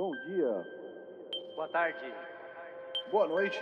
Bom dia. Boa tarde. Boa noite.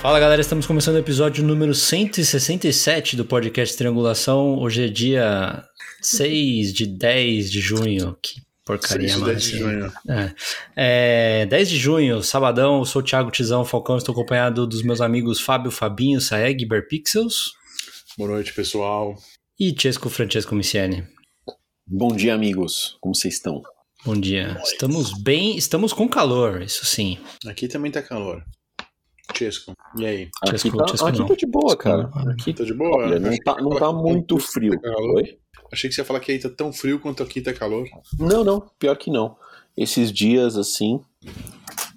Fala galera, estamos começando o episódio número 167 do podcast Triangulação. Hoje é dia 6 de 10 de junho. Que porcaria, 6 de mano. 10 de junho. É. É, 10 de junho, sabadão, eu sou o Thiago Tizão Falcão, estou acompanhado dos meus amigos Fábio Fabinho, Saeg, Berpixels Boa noite, pessoal. e Chesco Francesco Miciani. Bom dia, amigos. Como vocês estão? Bom dia. Estamos bem, estamos com calor, isso sim. Aqui também tá calor. Chesco, e aí? Aqui, Chesco, tá, Chesco aqui tá de boa, cara. Aqui Tá de boa? olha, não tá, não tá muito frio. calor. Oi? Achei que você ia falar que aí tá tão frio quanto aqui tá calor. Não, não. Pior que não. Esses dias, assim,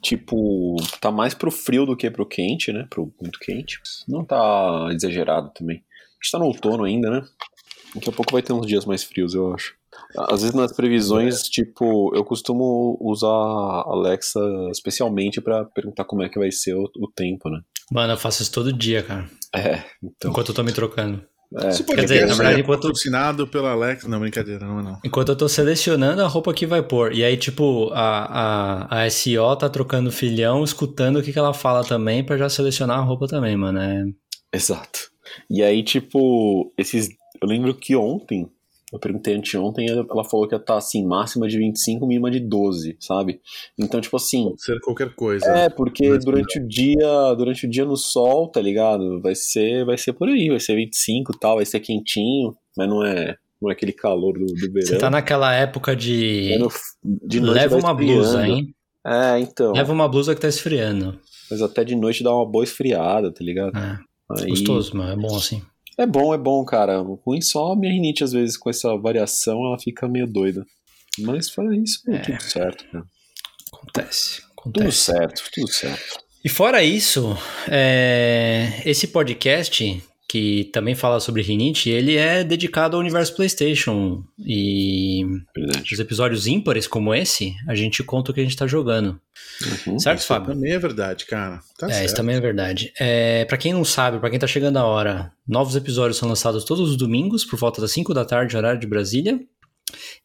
tipo, tá mais pro frio do que pro quente, né? Pro muito quente. Não tá exagerado também. A gente tá no outono ainda, né? Daqui a pouco vai ter uns dias mais frios, eu acho. Às vezes nas previsões, tipo, eu costumo usar a Alexa especialmente pra perguntar como é que vai ser o, o tempo, né? Mano, eu faço isso todo dia, cara. É, então. Enquanto eu tô me trocando. É, Esse Quer dizer, na verdade, é enquanto- patrocinado pela Alexa. Não, brincadeira, não é não. Enquanto eu tô selecionando a roupa que vai pôr. E aí, tipo, a, a, a SEO tá trocando filhão, escutando o que, que ela fala também, pra já selecionar a roupa também, mano. É... Exato. E aí, tipo, esses. Eu lembro que ontem, eu perguntei anteontem, ela ela falou que ia estar assim, máxima de 25, mínima de 12, sabe? Então, tipo assim. Pode ser qualquer coisa. É, porque Mas durante o dia, durante o dia no sol, tá ligado? Vai ser, vai ser por aí, vai ser 25 e tal, vai ser quentinho, mas não é, não é aquele calor do, do verão. Você tá naquela época de. É no- de noite Leva uma blusa, hein? É, então. Leva uma blusa que tá esfriando. Mas até de noite dá uma boa esfriada, tá ligado? É, Aí- gostoso, mano. É bom assim. É bom, é bom, cara. Ruim só a minha rinite, às vezes, com essa variação, ela fica meio doida. Mas fora isso, É. tudo certo, cara. Acontece. Tudo Acontece. certo, tudo certo. E fora isso, é, esse podcast, que também fala sobre rinite, ele é dedicado ao universo PlayStation. E Verdade. os episódios ímpares como esse, a gente conta o que a gente tá jogando. Uhum. Certo, Isso Fábio? também é verdade, cara. Tá é, certo. isso também é verdade. É, para quem não sabe, pra quem tá chegando a hora, novos episódios são lançados todos os domingos, por volta das 5 da tarde, horário de Brasília.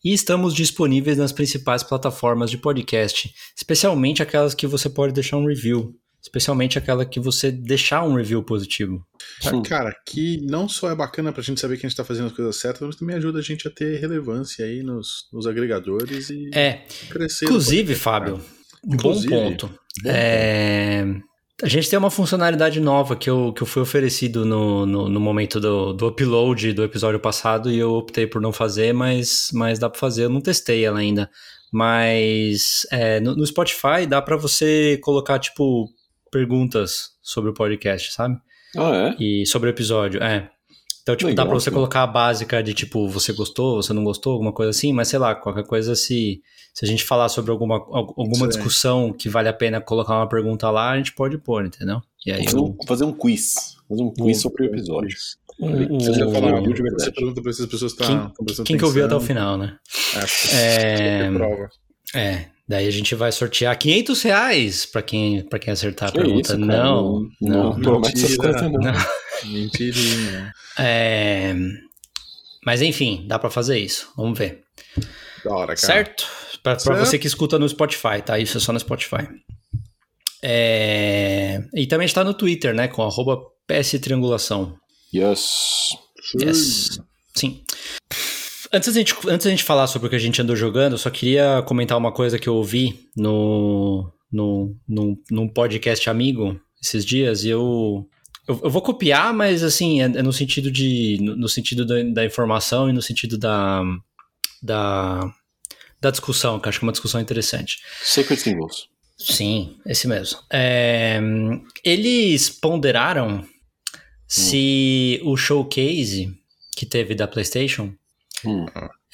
E estamos disponíveis nas principais plataformas de podcast, especialmente aquelas que você pode deixar um review. Especialmente aquela que você deixar um review positivo. Sim. Cara, que não só é bacana pra gente saber que a gente tá fazendo as coisas certas, mas também ajuda a gente a ter relevância aí nos, nos agregadores e É, crescer. inclusive, Fábio, um Inclusive, bom ponto. Bom É, A gente tem uma funcionalidade nova que eu, que eu fui oferecido no, no, no momento do, do upload do episódio passado e eu optei por não fazer, mas, mas dá pra fazer. Eu não testei ela ainda. Mas é, no, no Spotify dá pra você colocar, tipo, perguntas sobre o podcast, sabe? Ah, é? E sobre o episódio, é. Então, tipo, dá Legal, pra você colocar a básica de, tipo, você gostou, você não gostou, alguma coisa assim, mas sei lá, qualquer coisa se, se a gente falar sobre alguma, al- alguma discussão que vale a pena colocar uma pergunta lá, a gente pode pôr, entendeu? E aí Fazer um, fazer um quiz. Fazer um quiz sobre o episódio. o- Você já o- falou, review de você verdade. pergunta pra essas pessoas que Quem- estão prestando quem que ouviu até o final, né? É, é prova. é, daí a gente vai sortear 500 reais pra quem, pra quem acertar a Que pergunta. isso, não, não. não essas Mentira. não. Mentirinha. É, mas enfim, dá pra fazer isso. Vamos ver. Da hora, cara. Certo? Certo. você que escuta no Spotify, tá? Isso é só no Spotify. É, E também está no Twitter, né? Com arroba PS Triangulação. Yes. Yes. Sim. Antes da, gente, antes da gente falar sobre o que a gente andou jogando, eu só queria comentar uma coisa que eu ouvi no, no, no, num podcast amigo esses dias e eu, eu, eu vou copiar, mas assim, é, é no sentido de. No, no sentido da, da informação e no sentido da, da, da discussão, que eu acho que é uma discussão interessante. Sacred Symbols. Sim, esse mesmo. É, eles ponderaram se o showcase que teve da PlayStation. Hum.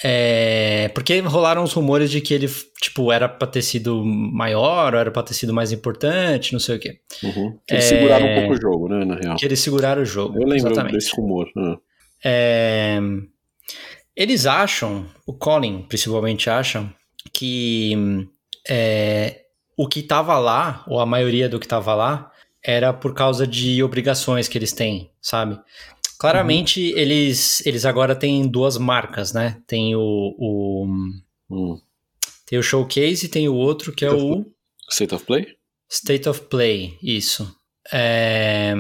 É, porque rolaram os rumores de que ele, tipo, era pra ter sido maior, ou era pra ter sido mais importante, não sei o quê. Uhum. Que eles É. seguraram um pouco o jogo, né, na real. Que eles seguraram o jogo. Eu lembro exatamente. desse rumor. né? É, eles acham, o Colin principalmente acham, que é, o que tava lá, ou a maioria do que tava lá, era por causa de obrigações que eles têm, sabe? Claramente, Uhum. eles, eles agora têm duas marcas, né? Tem o, o- Hum. tem o Showcase e tem o outro que é o State of Play? State of Play, isso. É,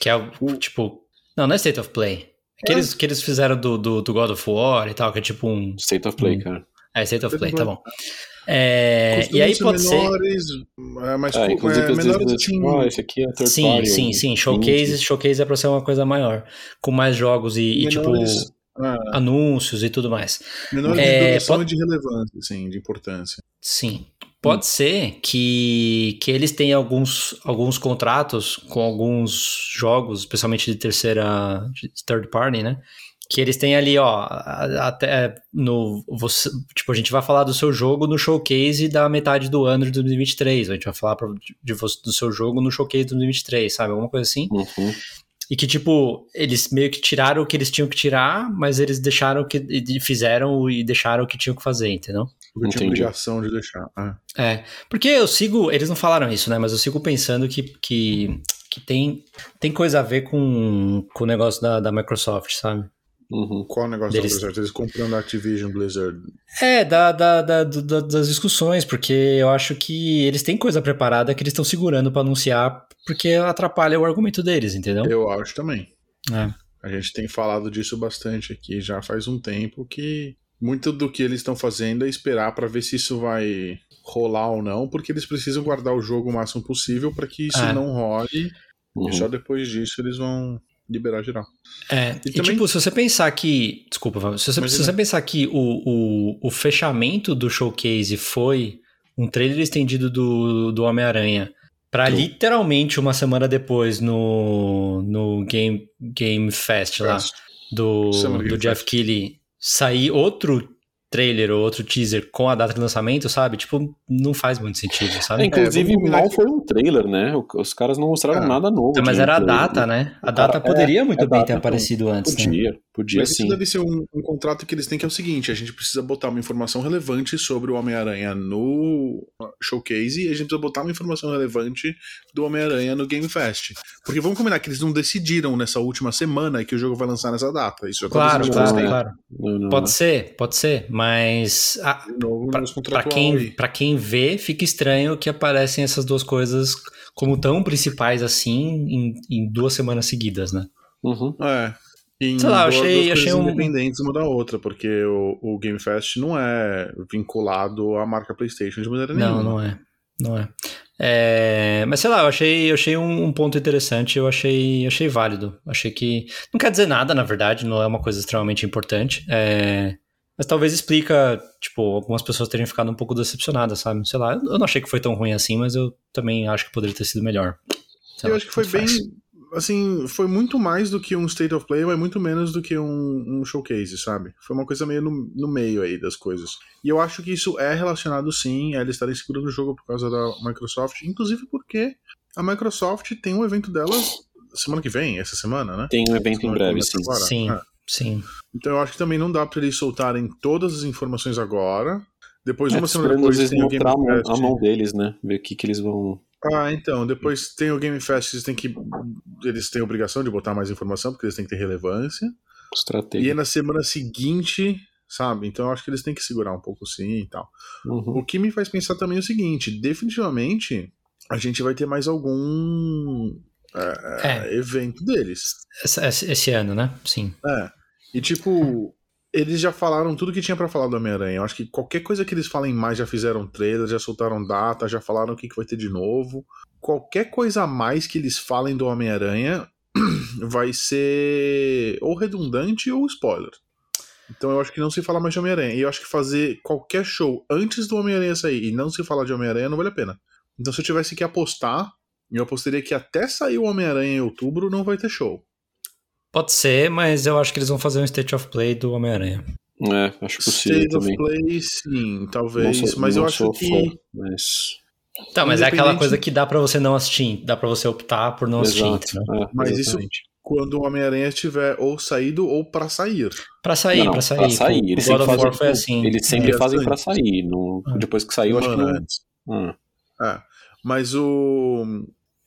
que é o, tipo... Não, não é State of Play. É que, eles, que eles fizeram do, do, do God of War e tal, que é tipo um... State of Play, Hum. cara. É, State of State Play, tá bom. É, e aí ser pode ser... menores, mas É, co- inclusive, é, menores ah, esse aqui é third Sim, party. sim, sim. Showcase, showcase é pra ser uma coisa maior. Com mais jogos e, e, tipo, é, anúncios e tudo mais. menores É, de pode- de relevância, assim, de importância. Sim. Pode ser que, que eles tenham alguns, alguns contratos com alguns jogos, especialmente de terceira, de third party, né? Que eles têm ali, ó, até no. Você, tipo, a gente vai falar do seu jogo no showcase da metade do ano de 2023. A gente vai falar pra, de, você- do seu jogo no showcase de 2023, sabe? Alguma coisa assim. Uhum. E que, tipo, eles meio que tiraram o que eles tinham que tirar, mas eles deixaram o que. e fizeram e deixaram o que tinham que fazer, entendeu? Porque tinha Entendi. obrigação de deixar. é. É. Porque eu sigo. Eles não falaram isso, né? Mas eu sigo pensando que, que, que tem, tem coisa a ver com, com o negócio da, da Microsoft, sabe? Uhum. Qual o negócio Deles- da Blizzard? Eles comprando a Activision Blizzard. É, da, da, da- da- das discussões, porque eu acho que eles têm coisa preparada que eles estão segurando pra anunciar, porque atrapalha o argumento deles, entendeu? Eu acho também. É. A gente tem falado disso bastante aqui já faz um tempo que muito do que eles estão fazendo é esperar pra ver se isso vai rolar ou não, porque eles precisam guardar o jogo o máximo possível pra que isso É. não role Uhum. e só depois disso eles vão liberar geral. É, E e, também- tipo, se você pensar que. Desculpa, se você, se você pensar que o, o, o fechamento do showcase foi um trailer estendido do, do Homem-Aranha pra True. literalmente uma semana depois no, no Game, Game Fest lá Fast. do, Summer do Game Jeff Fest. Keighley sair outro trailer ou outro teaser com a data de lançamento, sabe? Tipo, não faz muito sentido, É, sabe? inclusive, vamos combinar mal foi um trailer, né? Os caras não mostraram É. nada novo. Mas de era a gameplay, data, né? A data cara- poderia é, muito é bem data, ter então. aparecido antes, né? Podia, podia Mas sim. isso deve ser um, um contrato que eles têm que é o seguinte: a gente precisa botar uma informação relevante sobre o Homem-Aranha no showcase e a gente precisa botar uma informação relevante do Homem-Aranha no Game Fest. Porque vamos combinar que eles não decidiram nessa última semana que o jogo vai lançar nessa data. Isso já tá Claro, claro, claro. Não, não, Pode não. ser, pode ser, mas a- De novo, pra, nos pra contratual quem, pra quem vê, fica estranho que aparecem essas duas coisas como tão principais assim em, em duas semanas seguidas, né? Uhum. É. Em Sei lá, eu duas- achei- duas achei um- independentes uma da outra, porque o, o Game Fest não é vinculado à marca PlayStation de maneira nenhuma. Não, não é. Não é. É, mas sei lá, eu achei, eu achei um, um ponto interessante, eu achei, achei válido. Achei que. Não quer dizer nada, na verdade, não é uma coisa extremamente importante. é, mas talvez explica, tipo, algumas pessoas terem ficado um pouco decepcionadas, sabe? Sei lá, eu não achei que foi tão ruim assim, mas eu também acho que poderia ter sido melhor. Sei Eu lá, acho que foi bem. faz. Assim, foi muito mais do que um State of Play, mas muito menos do que um, um showcase, sabe? Foi uma coisa meio no, no meio aí das coisas. E eu acho que isso é relacionado sim a eles estarem segurando o jogo por causa da Microsoft, inclusive porque a Microsoft tem um evento dela semana que vem, essa semana, né? Tem um evento em Semana que breve, sim. agora. Sim, É. sim. Então eu acho que também não dá pra eles soltarem todas as informações agora. Depois, É, uma semana depois, eles tem o Game mostrar a mão, Fest. a mão deles, né? Ver o que, que eles vão. Ah, então, depois tem o Game Fest, eles têm que. Eles têm a obrigação de botar mais informação, porque eles têm que ter relevância. E Estratégia. é na semana seguinte, sabe? Então eu acho que eles têm que segurar um pouco sim e tal. Uhum. O que me faz pensar também é o seguinte: definitivamente a gente vai ter mais algum é, É. evento deles. Esse, ano, né? Sim. É. E tipo, eles já falaram tudo que tinha pra falar do Homem-Aranha. Eu acho que qualquer coisa que eles falem mais já fizeram trailer, já soltaram data, já falaram o que, que vai ter de novo. Qualquer coisa a mais que eles falem do Homem-Aranha vai ser ou redundante ou spoiler. Então eu acho que não se fala mais de Homem-Aranha. E eu acho que fazer qualquer show antes do Homem-Aranha sair e não se falar de Homem-Aranha não vale a pena. Então se eu tivesse que apostar, eu apostaria que até sair o Homem-Aranha em outubro não vai ter show. Pode ser, mas eu acho que eles vão fazer um State of Play do Homem-Aranha. É, acho possível State of também. Play, sim, Não talvez. sou- mas eu não acho sou que. fã, mas... Tá, mas é aquela coisa que dá pra você não assistir, dá pra você optar por não assistir. Exato. entendeu? é, Mas isso- quando o Homem-Aranha estiver ou saído ou pra sair. Pra sair, Não, pra sair. pra sair. O Eles God sempre of War fazem- foi assim. Eles sempre É. fazem pra sair. No, É. Depois que saiu, acho que não. antes. Hum. É. Mas o.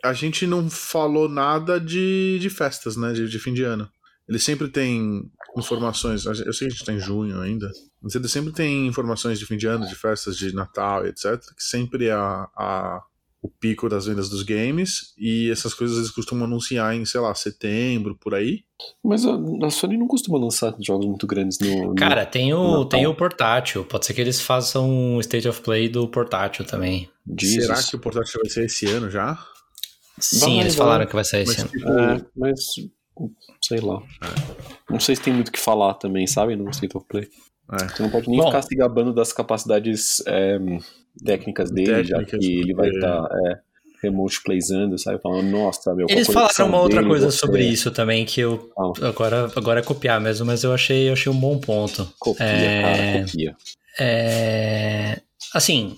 A gente não falou nada de, de festas, né? De, de fim de ano. Eles sempre têm informações. Eu sei que a gente tá em junho ainda. Mas eles sempre têm informações de fim de ano, de festas de Natal, etc. Que sempre é a, a- o pico das vendas dos games. E essas coisas eles costumam anunciar em, sei lá, setembro, por aí. Mas a, a Sony não costuma lançar jogos muito grandes no. no- Cara, tem o, Natal. tem o portátil. Pode ser que eles façam um State of Play do portátil também. Jesus. Será que o portátil vai ser esse ano já? Sim, eles vai. falaram que vai sair esse Mas, ano. tipo, É, mas. Sei lá. Não sei se tem muito o que falar também, sabe? No State of Play. é. Você não pode nem Bom. ficar se gabando das capacidades é, técnicas dele, já Técnicas, que ele vai estar remote playzando, sabe? Falando, nossa, meu. Eles falaram uma outra dele, coisa você sobre isso também, que eu. Fala. Agora, agora é copiar mesmo, mas eu achei, eu achei um bom ponto. Copia, É. cara, copia. É, assim,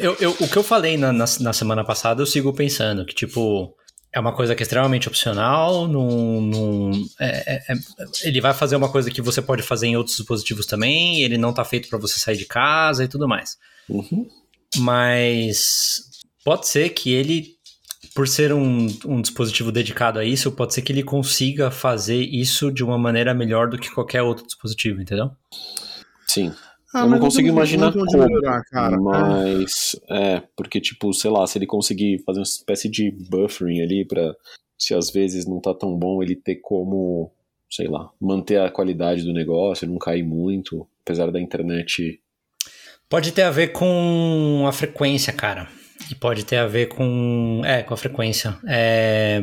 eu, eu- o que eu falei na, na, na semana passada, eu sigo pensando que, tipo, é uma coisa que é extremamente opcional, não, não- é- é- é- ele vai fazer uma coisa que você pode fazer em outros dispositivos também, ele não tá feito para você sair de casa e tudo mais. Uhum. Mas pode ser que ele, por ser um, um dispositivo dedicado a isso, pode ser que ele consiga fazer isso de uma maneira melhor do que qualquer outro dispositivo, entendeu? Sim. Ah, Eu não consigo imaginar como, melhorar, cara. Mas, é, porque, tipo, sei lá, se ele conseguir fazer uma espécie de buffering ali pra, se às vezes não tá tão bom, ele ter como, sei lá, manter a qualidade do negócio, não cair muito, apesar da internet. Pode ter a ver com a frequência, cara. E pode ter a ver com. É, com a frequência. É,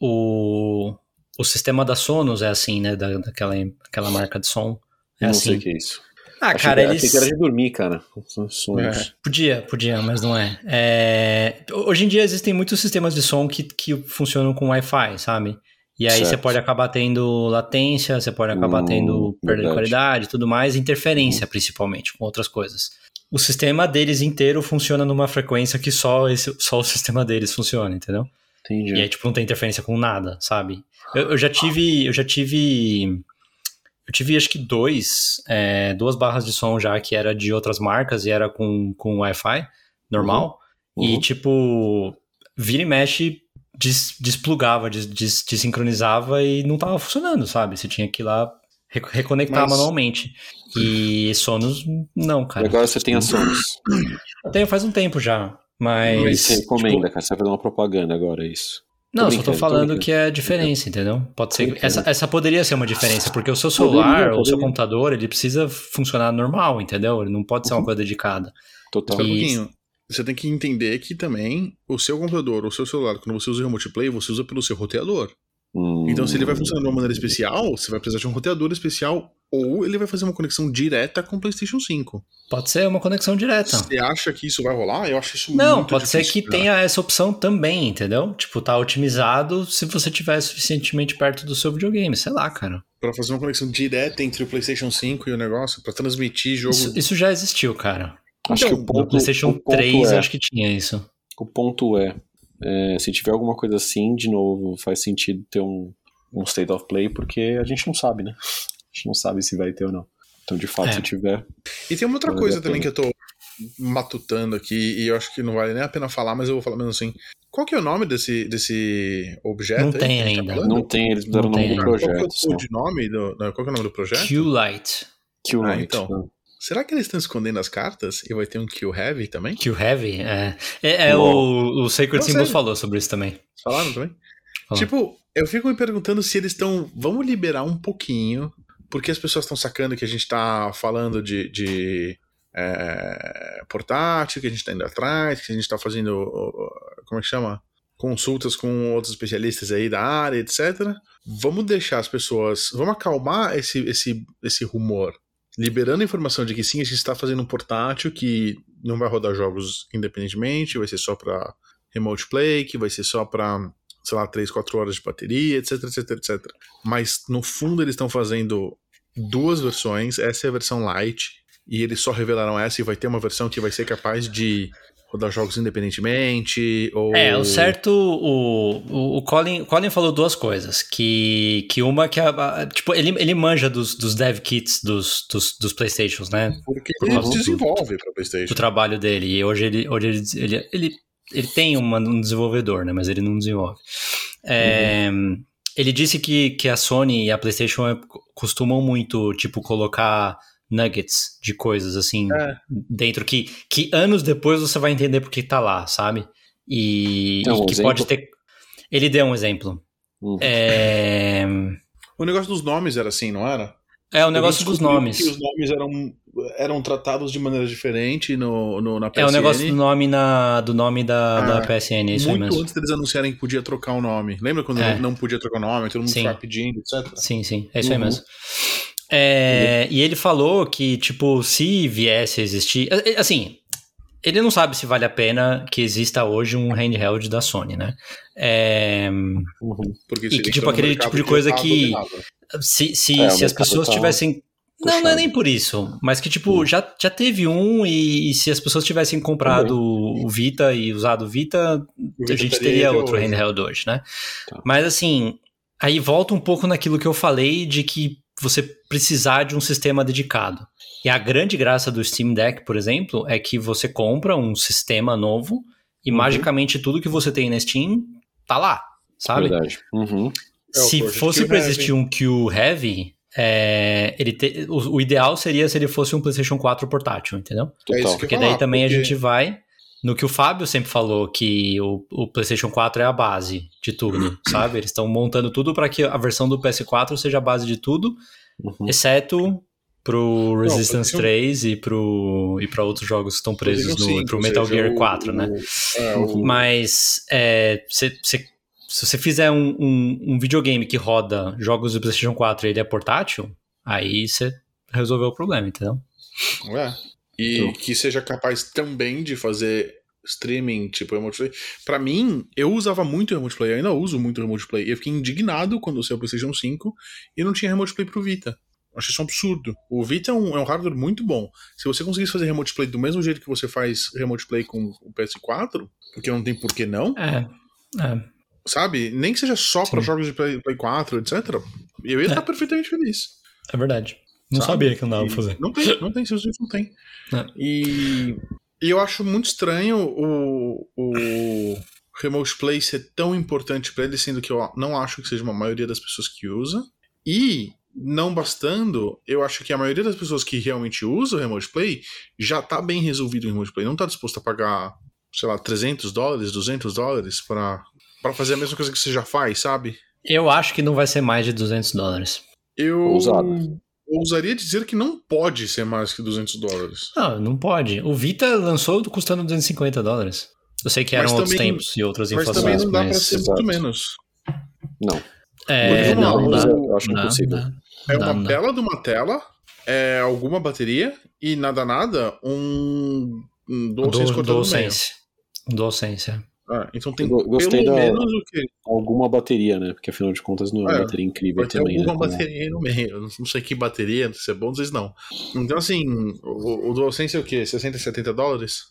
o, o sistema da Sonos é assim, né? Da, daquela, daquela marca de som. É não assim. sei o que é isso. Ah, achei, cara, que, eles. achei que era de dormir, cara. Sonhos. Podia, podia, mas não é. É, Hoje em dia existem muitos sistemas de som que, que funcionam com Wi-Fi, sabe? E aí Certo. você pode acabar tendo latência, você pode acabar Hum, tendo perda de qualidade e tudo mais, interferência principalmente, com outras coisas. O sistema deles inteiro funciona numa frequência que só, esse, só o sistema deles funciona, entendeu? Entendi. E aí, tipo, não tem interferência com nada, sabe? Eu, eu já tive. Eu já tive. Eu tive acho que dois, é, duas barras de som já que era de outras marcas e era com, com Wi-Fi normal. Uhum. E tipo, vira e mexe, des, desplugava, des, des- desincronizava e não tava funcionando, sabe? Você tinha que ir lá re- reconectar Mas- manualmente. E Sonos, não, E cara. agora você tem a Sonos. Eu tenho faz um tempo já. Mas. Você recomenda, tipo, cara. Você vai fazer uma propaganda agora, é isso. Não, Tô só tô tô falando brincando. que é a diferença, entendeu? Pode ser. Essa, essa poderia ser uma diferença, porque o seu celular Poderia, ou o seu computador, ele precisa funcionar normal, entendeu? Ele não pode ser uma Uhum. coisa dedicada. Total. Um E-. Você tem que entender que também o seu computador, o seu celular, quando você usa o remote play, você usa pelo seu roteador. Hum, Então, se ele vai funcionar de uma maneira especial, você vai precisar de um roteador especial ou ele vai fazer uma conexão direta com o PlayStation 5. Pode ser uma conexão direta. Você acha que isso vai rolar? Eu acho isso Não, muito pode ser que cara. tenha essa opção também, entendeu? Tipo, tá otimizado se você tiver suficientemente perto do seu videogame, sei lá, cara. Pra fazer uma conexão direta entre o PlayStation 5 e o negócio, pra transmitir jogo. Isso, isso já existiu, cara. Acho Então, que o No ponto, PlayStation o ponto 3, é, acho que tinha isso. O ponto é, é, se tiver alguma coisa assim, de novo, faz sentido ter um, um state of play, porque a gente não sabe, né? A gente não sabe se vai ter ou não. Então, de fato, É. se tiver. E tem uma outra coisa também que eu tô matutando aqui, e eu acho que não vale nem a pena falar, mas eu vou falar mesmo assim. Qual que é o nome desse, desse objeto? Não aí tem tá ainda. falando? Não tem, eles fizeram o nome do ainda. Qual que é projeto. o codinome do, não, qual que é o nome do projeto? Q-Light. Kill Ah, Light, então. né? Será que eles estão escondendo as cartas e vai ter um Kill Heavy também? Q-Heavy? É, é, é Uau. o, o Sacred Symbols falou sobre isso também. Falaram também? Falou. Tipo, eu fico me perguntando se eles estão. Vamos liberar um pouquinho, porque as pessoas estão sacando que a gente tá falando de. de é, portátil, que a gente tá indo atrás, que a gente tá fazendo. Como é que chama? Consultas com outros especialistas aí da área, etc. Vamos deixar as pessoas. Vamos acalmar esse, esse, esse rumor. Liberando a informação de que sim, a gente está fazendo um portátil que não vai rodar jogos independentemente, vai ser só para remote play, que vai ser só para sei lá, 3, 4 horas de bateria, etc, etc, etc. Mas no fundo eles estão fazendo duas versões, essa é a versão light, e eles só revelaram essa e vai ter uma versão que vai ser capaz de rodar jogos independentemente, ou... É, o certo, o, o, o Colin, Colin falou duas coisas, que, que uma que, a, a, tipo, ele, ele manja dos, dos dev kits dos, dos, dos Playstations, né? Porque Por ele desenvolve pra Playstation. O trabalho dele, e hoje ele, hoje ele, ele, ele, ele tem uma- um desenvolvedor, né, mas ele não desenvolve. É, Ele disse que, que a Sony e a PlayStation é- costumam muito, tipo, colocar nuggets de coisas, assim, É. dentro que, que anos depois você vai entender por que tá lá, sabe? E, e que exemplo? pode ter... Ele deu um exemplo. Hum. É, O negócio dos nomes era assim, não era? É o negócio dos nomes. Que os nomes eram, eram tratados de maneira diferente no, no, na PSN. É o negócio do nome, na, do nome da, Ah, da PSN, é isso aí Muito mesmo. antes deles anunciarem que podia trocar o nome. Lembra quando É. não podia trocar o nome? Todo mundo Sim. ficava pedindo, etc. Sim, sim, é isso aí Uhum. mesmo. É, E ele falou que, tipo, se viesse a existir. é, é, Assim, ele não sabe se vale a pena que exista hoje um handheld da Sony, né? É, Uhum. Porque E se que, tipo, aquele tipo de coisa que- se se, É, se as pessoas tá tivessem. Não, não é nem por isso. Mas que, tipo, já, já teve um e, e se as pessoas tivessem comprado o Vita e usado o Vita, O a gente Vita teria outro hoje. handheld hoje, né? Tá. Mas assim, aí volta um pouco naquilo que eu falei de que você precisar de um sistema dedicado. E a grande graça do Steam Deck, por exemplo, é que você compra um sistema novo e Uhum. magicamente tudo que você tem na Steam tá lá, sabe? Verdade. Uhum. É Se fosse para existir um Q Heavy, é, ele te- o, o ideal seria se ele fosse um PlayStation 4 portátil, entendeu? É isso Porque ia daí falar, também porque- a gente vai no que o Fábio sempre falou, que o, o PlayStation 4 é a base de tudo, sabe? Eles estão montando tudo para que a versão do PS4 seja a base de tudo, Uhum. exceto pro Resistance PlayStation- 3 e pro e para outros jogos que estão presos no 5, pro Metal seja, Gear o- 4, né? o- é, o- Mas é, cê- cê- se você fizer um, um- um videogame que roda jogos do PlayStation 4 e ele é portátil, aí você resolveu o problema, entendeu? É. E Então. que seja capaz também de fazer streaming, tipo remote play. Pra mim, eu usava muito remote play, eu ainda uso muito remote play. E eu fiquei indignado quando saiu o PlayStation 5 e não tinha remote play pro Vita. Achei isso um absurdo. O Vita é um, é um hardware muito bom. Se você conseguisse fazer remote play do mesmo jeito que você faz remote play com o PS4, porque não tem por que não, É. é. sabe? Nem que seja só pra Sim. jogos de Play, Play 4, etc. Eu ia estar perfeitamente feliz. É verdade. Não Sabe? sabia que não dava pra fazer. Não tem, não tem, simplesmente não tem. É. E, e eu acho muito estranho o, o Remote Play ser tão importante pra ele, sendo que eu não acho que seja uma maioria das pessoas que usa. E, não bastando, eu acho que a maioria das pessoas que realmente usa o Remote Play já tá bem resolvido o Remote Play. Não tá disposto a pagar, sei lá, 300 dólares, 200 dólares pra, pra fazer a mesma coisa que você já faz, sabe? Eu acho que não vai ser mais de 200 dólares. Eu Ousado. ousaria dizer que não pode ser mais que 200 dólares. Não, não pode. O Vita lançou custando 250 dólares. Eu sei que eram Mas outros também- tempos e outras Mas inflações, também não dá mas... pra ser muito menos. Não. É, não, lá. Eu acho Dá, impossível. dá. É uma não dá. tela de uma tela, é alguma bateria e nada nada um, um DualSense Dual- cortado no meio. DualSense. Um DualSense, é. Ah, então tem gostei pelo da- menos o que Alguma bateria, né? Porque afinal de contas não é uma É, bateria incrível também. alguma né? bateria aí no meio. Não sei que bateria, não sei se é bom, não sei se não. Então assim, o, o DualSense é o quê? 60, 70 dólares?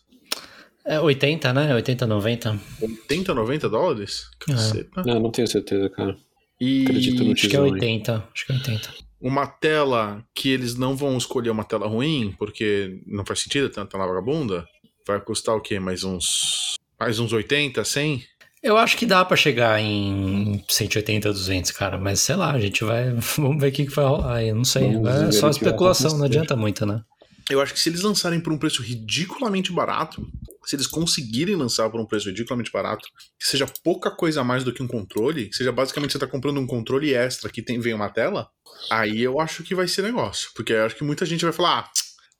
É 80, né? 80, 90. 80, 90 dólares? Caceta. Não, não tenho certeza, cara. E Acredito no Acho que é Tizão, hein? 80. Acho que é 80. uma tela que eles não vão escolher uma tela ruim, porque não faz sentido ter uma tela vagabunda, vai custar o quê? Mais uns. Mais uns 80, 100? Eu acho que dá pra chegar em 180, 200, cara. Mas sei lá, a gente vai. Vamos ver o que, que vai rolar. aí, Eu não sei. Vamos É só especulação, não adianta muito, né? Eu acho que se eles lançarem por um preço ridiculamente barato, se eles conseguirem lançar por um preço ridiculamente barato, que seja pouca coisa a mais do que um controle, que seja basicamente você tá comprando um controle extra que tem, vem uma tela, aí eu acho que vai ser negócio. Porque eu acho que muita gente vai falar, ah,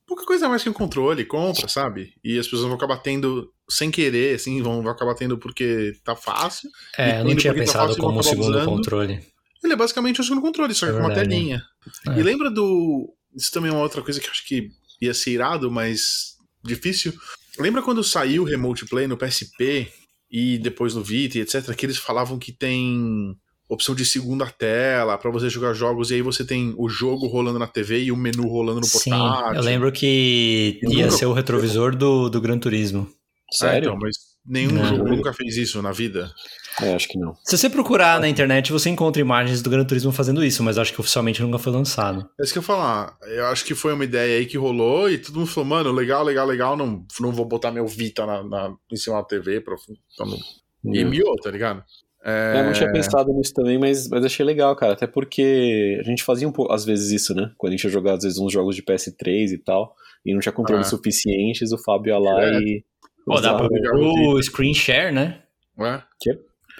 pouca coisa a mais que um controle, compra, sabe? E as pessoas vão acabar tendo sem querer, assim, vão, vão acabar tendo porque tá fácil. É, eu não tinha tá pensado fácil, como um segundo usando. controle. Ele é basicamente o segundo controle, só que É com uma telinha. É. E lembra do. Isso também é uma outra coisa que eu acho que ia ser irado, mas difícil. Lembra quando saiu o Remote Play no PSP e depois no Vita e etc., que eles falavam que tem opção de segunda tela pra você jogar jogos e aí você tem o jogo rolando na TV e o menu rolando no Sim, portátil. eu lembro que Eu ia nunca- ser o retrovisor do, do Gran Turismo. Sério? então, mas nenhum Não. jogo nunca fez isso na vida. É, acho que não. Se você procurar na internet, você encontra imagens do Gran Turismo fazendo isso, mas eu acho que oficialmente nunca foi lançado. É isso que eu ia falar. Eu acho que foi uma ideia aí que rolou e todo mundo falou, mano, legal, legal, legal, não, não vou botar meu Vita na, na- em cima da TV pra, pra não... E miou, tá ligado? É, Eu não tinha pensado nisso também, mas, mas achei legal, cara. Até porque a gente fazia um pouco, às vezes, isso, né? Quando a gente ia jogar, às vezes, uns jogos de PS3 e tal, e não tinha controles Ah. suficientes, o Fábio ia lá É. e. Pô, dá pra ver o o screen share, né? Ué?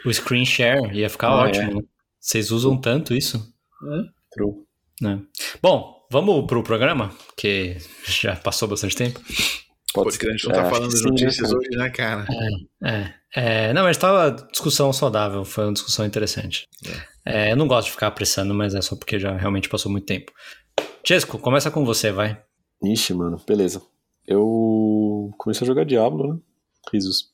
O screen share ia ficar Ah, ótimo. né? Vocês usam tanto isso? True. né? Bom, vamos pro programa, que já passou bastante tempo. Pode crer, a gente não É, tá falando de né, notícias cara? hoje, né, cara? É, é, não, mas tava discussão saudável, foi uma discussão interessante. É, eu não gosto de ficar apressando, mas é só porque já realmente passou muito tempo. Chesco, começa com você, vai. Ixi, mano, beleza. Eu comecei a jogar Diablo, né? Risos.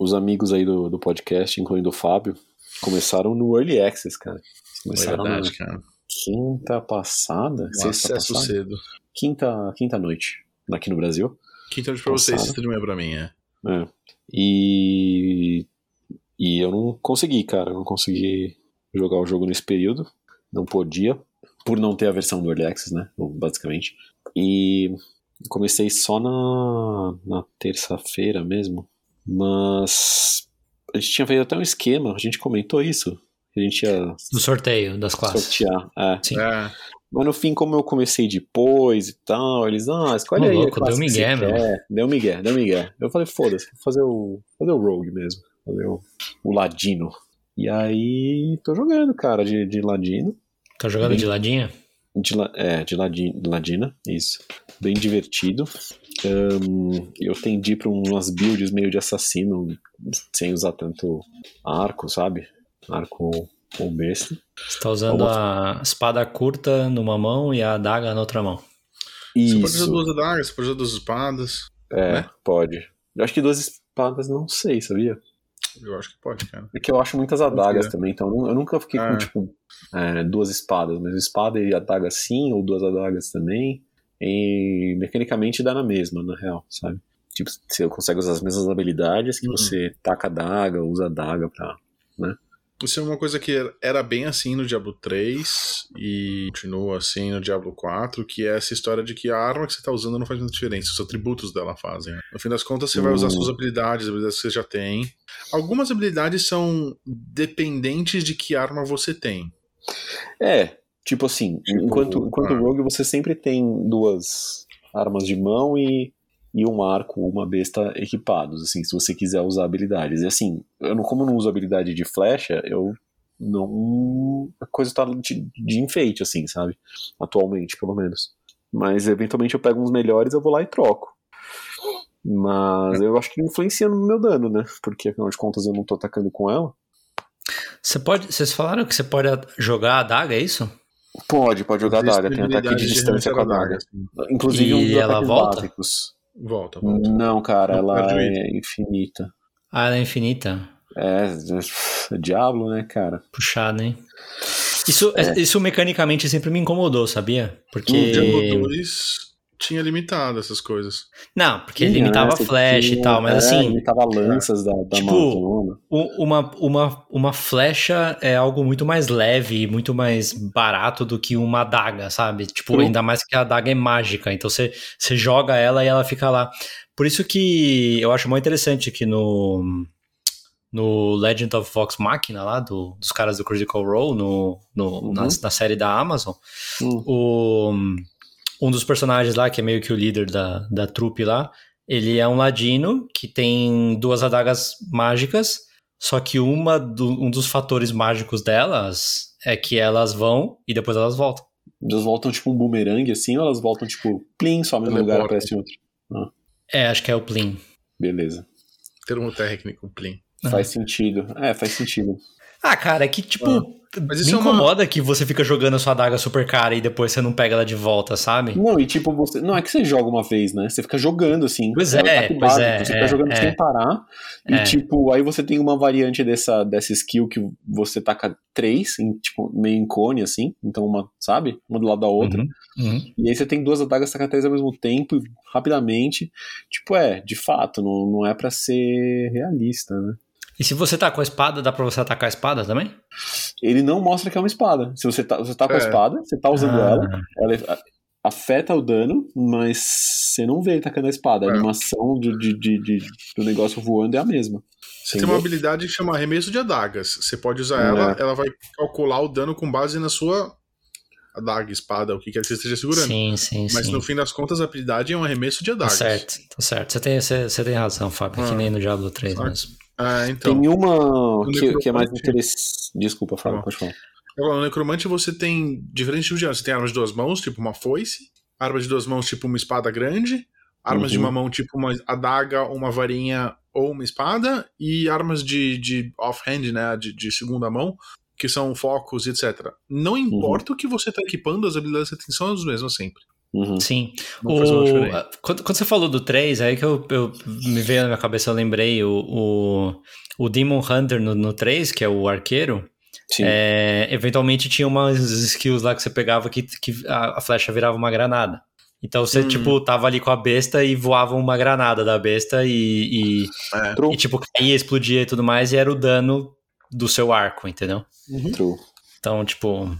Os amigos aí do, do podcast, incluindo o Fábio, começaram no Early Access, cara. Começaram na Verdade, cara. quinta passada? Sexta acesso passada? cedo. Quinta, quinta noite, aqui no Brasil. Quinta noite pra vocês, Passado. sexta de manhã pra mim, é. É. E, e eu não consegui, cara. Eu não consegui jogar o jogo nesse período. Não podia, por não ter a versão do Early Access, né? Basicamente. E comecei só na, na terça-feira mesmo. Mas a gente tinha feito até um esquema, a gente comentou isso. que A gente ia Do sorteio das classes. sortear. É. Sim. É, Mas no fim, como eu comecei depois e tal, eles, ah, escolhe aí. louco, deu que você migué, meu. quer. Deu migué, deu migué. Eu falei, foda-se, vou fazer o, fazer o Rogue mesmo. Fazer o, o Ladino. E aí, tô jogando, cara, de, de Ladino. Tá jogando Bem- de ladinha? De, é, de Ladi- Ladina, isso. Bem divertido. Ahn, eu tendi pra umas builds meio de assassino, sem usar tanto arco, sabe? Arco ou besta. Você tá usando a espada curta numa mão e a adaga na outra mão. Você pode usar Isso. duas adagas, você pode usar duas espadas. É, né? pode. Eu acho que duas espadas, não sei, sabia? Eu acho que pode, cara. É que eu acho muitas adagas Confia. também, então eu nu- eu nunca fiquei Ah. com, tipo, é, duas espadas, mas espada e adaga sim, ou duas adagas também. E mecanicamente dá na mesma, na real, sabe? Tipo, você consegue usar as mesmas habilidades que Uhum. você taca a adaga, usa a adaga pra. Isso é uma coisa que era- bem assim no Diablo 3 e continua assim no Diablo 4, que é essa história de que a arma que você tá usando não faz muita diferença, os atributos dela fazem. né? No fim das contas, você vai usar Hum. suas habilidades, as habilidades que você já tem. Algumas habilidades são dependentes de que arma você tem. É, tipo assim, Tipo, enquanto, enquanto ah. rogue você sempre tem duas armas de mão e, e um arco, uma besta equipados, assim, se você quiser usar habilidades. E assim, eu não, como eu não uso habilidade de flecha, eu não. A coisa tá de, de enfeite, assim, sabe? Atualmente, pelo menos. Mas eventualmente eu pego uns melhores, eu vou lá e troco. Mas eu acho que influencia no meu dano, né? Porque afinal de contas eu não tô atacando com ela. Você pode, vocês falaram que você pode jogar a adaga, é isso? Pode, pode jogar Existe adaga, tem ataque de distância com a adaga. assim. Inclusive E um dos ela volta? básicos. Volta, volta. Não, cara, Não ela é infinita. Ah, ela é infinita. É, é Diablo, né, cara? Puxado, hein? Isso, isso mecanicamente sempre me incomodou, sabia? O Porque. Diablo 2 tinha limitado essas coisas. Não, porque ele Tinha, limitava né? Flash e tinha- tal, mas é, assim, Limitava lanças da, da tipo, uma, uma, uma flecha é algo muito mais leve, muito mais barato do que uma adaga, sabe? Tipo, ainda mais que a adaga é mágica, então você, você joga ela e ela fica lá. Por isso que eu acho muito interessante que no, no Legend of Vox Machina lá, do, dos caras do Critical Role, no, no, Uhum. na, na série da Amazon, Hum. o, um dos personagens lá, que é meio que o líder da, da trupe lá, ele é um ladino que tem duas adagas mágicas, só que uma do- um dos fatores mágicos delas é que elas vão e depois elas voltam. Elas voltam tipo um boomerang, assim, ou elas voltam tipo, plim, some no lugar e Teleporta. aparece outro. É, acho que é o Plim. Beleza. Termo técnico, Plim. Ah. Faz sentido. É, faz sentido. Ah, cara, é que, tipo, Mas me isso é uma- incomoda que você fica jogando a sua adaga super cara e depois você não pega ela de volta, sabe? Não, e tipo, você. Não é que você joga uma vez, né? Você fica jogando assim. Pois é, ataque pois básico, é, Você é, fica jogando é. sem parar. E É. tipo, aí você tem uma variante dessa, dessa skill que você taca três, em, tipo, meio em cone, assim. Então, uma, sabe? Uma do lado da outra. Uhum, uhum. E aí você tem duas adagas tacar três ao mesmo tempo, e rapidamente. Tipo, é, de fato, não, não é pra ser realista, né? E se você tá com a espada, dá pra você atacar a espada também? Ele não mostra que é uma espada. Se você tá, você tá com a É. espada, você tá usando Ah. ela, ela a- afeta o dano, mas você não vê ele tacando a espada. A É. animação de, de, de- de- do negócio voando é a mesma. Você tem uma habilidade que chama arremesso de adagas. Você pode usar É. ela, ela vai calcular o dano com base na sua adaga, espada, o que quer que você esteja segurando. Sim, sim, Mas sim. no fim das contas, a habilidade é um arremesso de Tá adagas. certo, tá certo. Você tem, você, você tem razão, Fábio, que Ah. nem no Diablo 3 Saca. mesmo. Ah, então. tem uma que, que é mais interessante. Desculpa, Fábio, Tá. pode falar. Agora, No necromante você tem diferentes tipos de armas. Você tem armas de duas mãos, tipo uma foice. Armas de duas mãos, tipo uma espada grande. Armas de Uhum. uma mão, tipo uma adaga, uma varinha ou uma espada. E armas de, de off-hand, né? De, de segunda mão, que são focos, etc. Não importa o que você tá equipando, as habilidades que você tem são as mesmas sempre. Uhum. Sim. O, quando, quando você falou do 3, aí que eu, eu me veio na minha cabeça, eu lembrei o, o, o Demon Hunter no, no 3, que é o arqueiro. Sim. É, eventualmente tinha umas skills lá que você pegava que, que a, a flecha virava uma granada. Então você, Hum. tipo, tava ali com a besta e voava uma granada da besta e, e, É. E, tipo, caía, explodia e tudo mais, e era o dano do seu arco, entendeu? True. Então, tipo.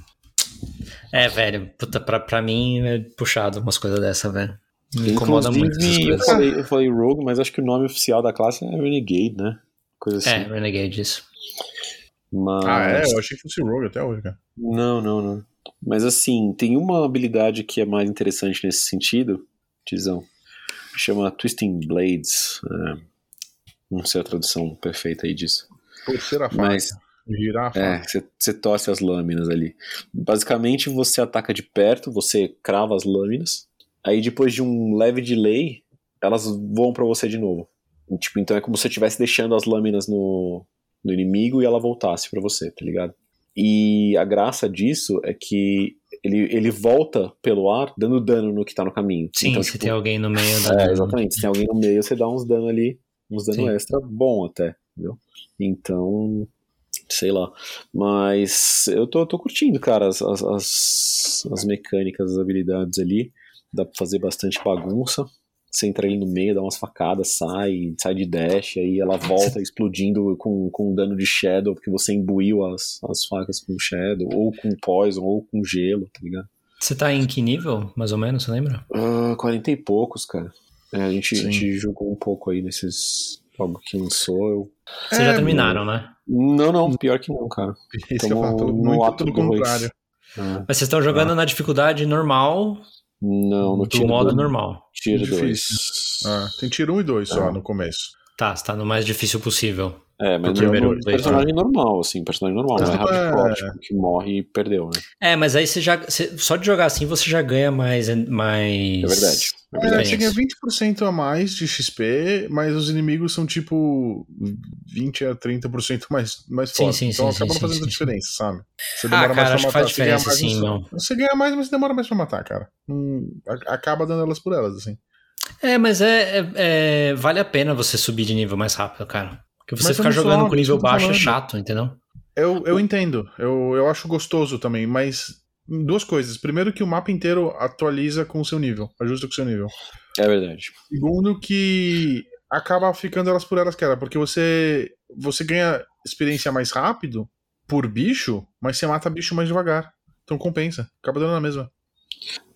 É, velho, puta, pra, pra mim é puxado umas coisas dessa, velho. Me incomoda muito essas Inclusive, eu coisas. falei, eu falei Rogue, mas acho que o nome oficial da classe é Renegade, né? Coisa assim. É, Renegade, isso. Mas... Ah, é? Eu achei que fosse Rogue até hoje, cara. Não, não, não. Mas assim, tem uma habilidade que é mais interessante nesse sentido, Tizão. Chama Twisting Blades. É, não sei a tradução perfeita aí disso. Por ser a faca. Mas Girar a faca. é, você- você torce as lâminas ali. Basicamente, você ataca de perto, você crava as lâminas. Aí depois de um leve delay, elas voam pra você de novo. E, Tipo, então é como se você estivesse deixando as lâminas no, no inimigo e ela voltasse pra você, tá ligado? E a graça disso é que ele, ele volta pelo ar dando dano no que tá no caminho. Sim, então, se tipo, tem alguém no meio da. é, exatamente. Se tem alguém no meio, você dá uns dano ali, uns dano Sim. extra bom até, entendeu? Então, sei lá. Mas eu tô, tô curtindo, cara, as, as, as, as mecânicas, as habilidades ali. Dá pra fazer bastante bagunça. Você entra ali no meio, dá umas facadas, sai, sai de dash, aí ela volta explodindo com, com dano de Shadow, porque você imbuiu as, as facas com Shadow, ou com Poison, ou com gelo, tá ligado? Você tá em que nível, mais ou menos, você lembra? Ah, 40 e poucos, cara. É, a, gente, a gente jogou um pouco aí nesses jogos que lançou. Eu... Vocês É, já terminaram, né? Não, não, pior que não, cara. Esse que eu Tamo falo, muito ato dois. contrário. Ah, Mas vocês estão jogando na dificuldade normal, não, no do modo dois- normal. Difícil. 2. Ah, tem tiro 1 e 2 só Ah. no começo. Tá, você tá no mais difícil possível. É, mas primeiro no play, personagem normal, assim, personagem normal, não é Mas, hardcore, é- tipo, que morre e perdeu, né? É, mas aí você já. você- só de jogar assim você já ganha mais. mais É verdade. É É, verdade. você ganha 20% a mais de XP, mas os inimigos são tipo 20 a 30% mais, mais Sim, fortes. sim, então sim, acaba sim, não fazendo sim, sim. diferença, sabe? Você Ah, demora cara, mais pra matar, faz você ganha diferença mais, sim, mas- meu. Você ganha mais, mas demora mais pra matar, cara. Hum, acaba dando elas por elas, assim. É, mas é, é- é- Vale a pena você subir de nível mais rápido, cara. Porque você Mas ficar jogando com nível baixo é falando. chato, entendeu? Eu, eu entendo, eu, eu acho gostoso também, mas duas coisas. Primeiro que o mapa inteiro atualiza com o seu nível, ajusta com o seu nível. É verdade. Segundo que acaba ficando elas por elas, cara, porque você você ganha experiência mais rápido por bicho, mas você mata bicho mais devagar. Então compensa, acaba dando na mesma.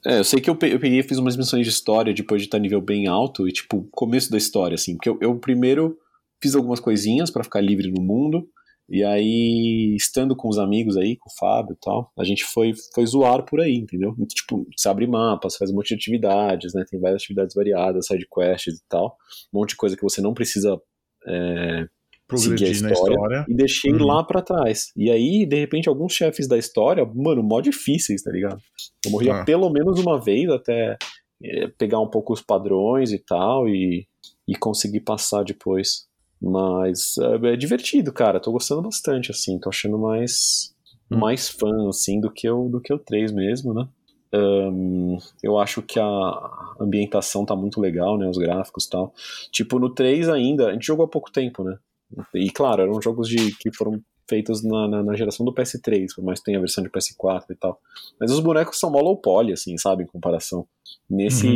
É, eu sei que eu peguei e fiz umas missões de história depois de estar nível bem alto e, tipo, começo da história, assim. Porque eu, eu primeiro fiz algumas coisinhas pra ficar livre no mundo. E aí, estando com os amigos aí, com o Fábio e tal, a gente foi, foi zoar por aí, entendeu? Tipo, você abre mapas, faz um monte de atividades, né? Tem várias atividades variadas, side quests e tal. Um monte de coisa que você não precisa é, seguir a Progredir na história, história. e deixei Uhum. lá pra trás. E aí, de repente, alguns chefes da história, mano, mó difíceis, tá ligado? Eu morria Ah. pelo menos uma vez até é, pegar um pouco os padrões e tal e, e conseguir passar depois. Mas é, é divertido, cara. Tô gostando bastante, assim. Tô achando mais, Hum. mais fã, assim, do que, o, do que o 3 mesmo, né? Ahn, eu acho que a ambientação tá muito legal, né? Os gráficos e tal. Tipo, no 3 ainda, a gente jogou há pouco tempo, né? E claro, eram jogos de, que foram feitos na, na, na geração do PS3, por mais que tenha a versão de PS4 e tal. Mas os bonecos são mó low poly, assim, sabe, em comparação. Nesse,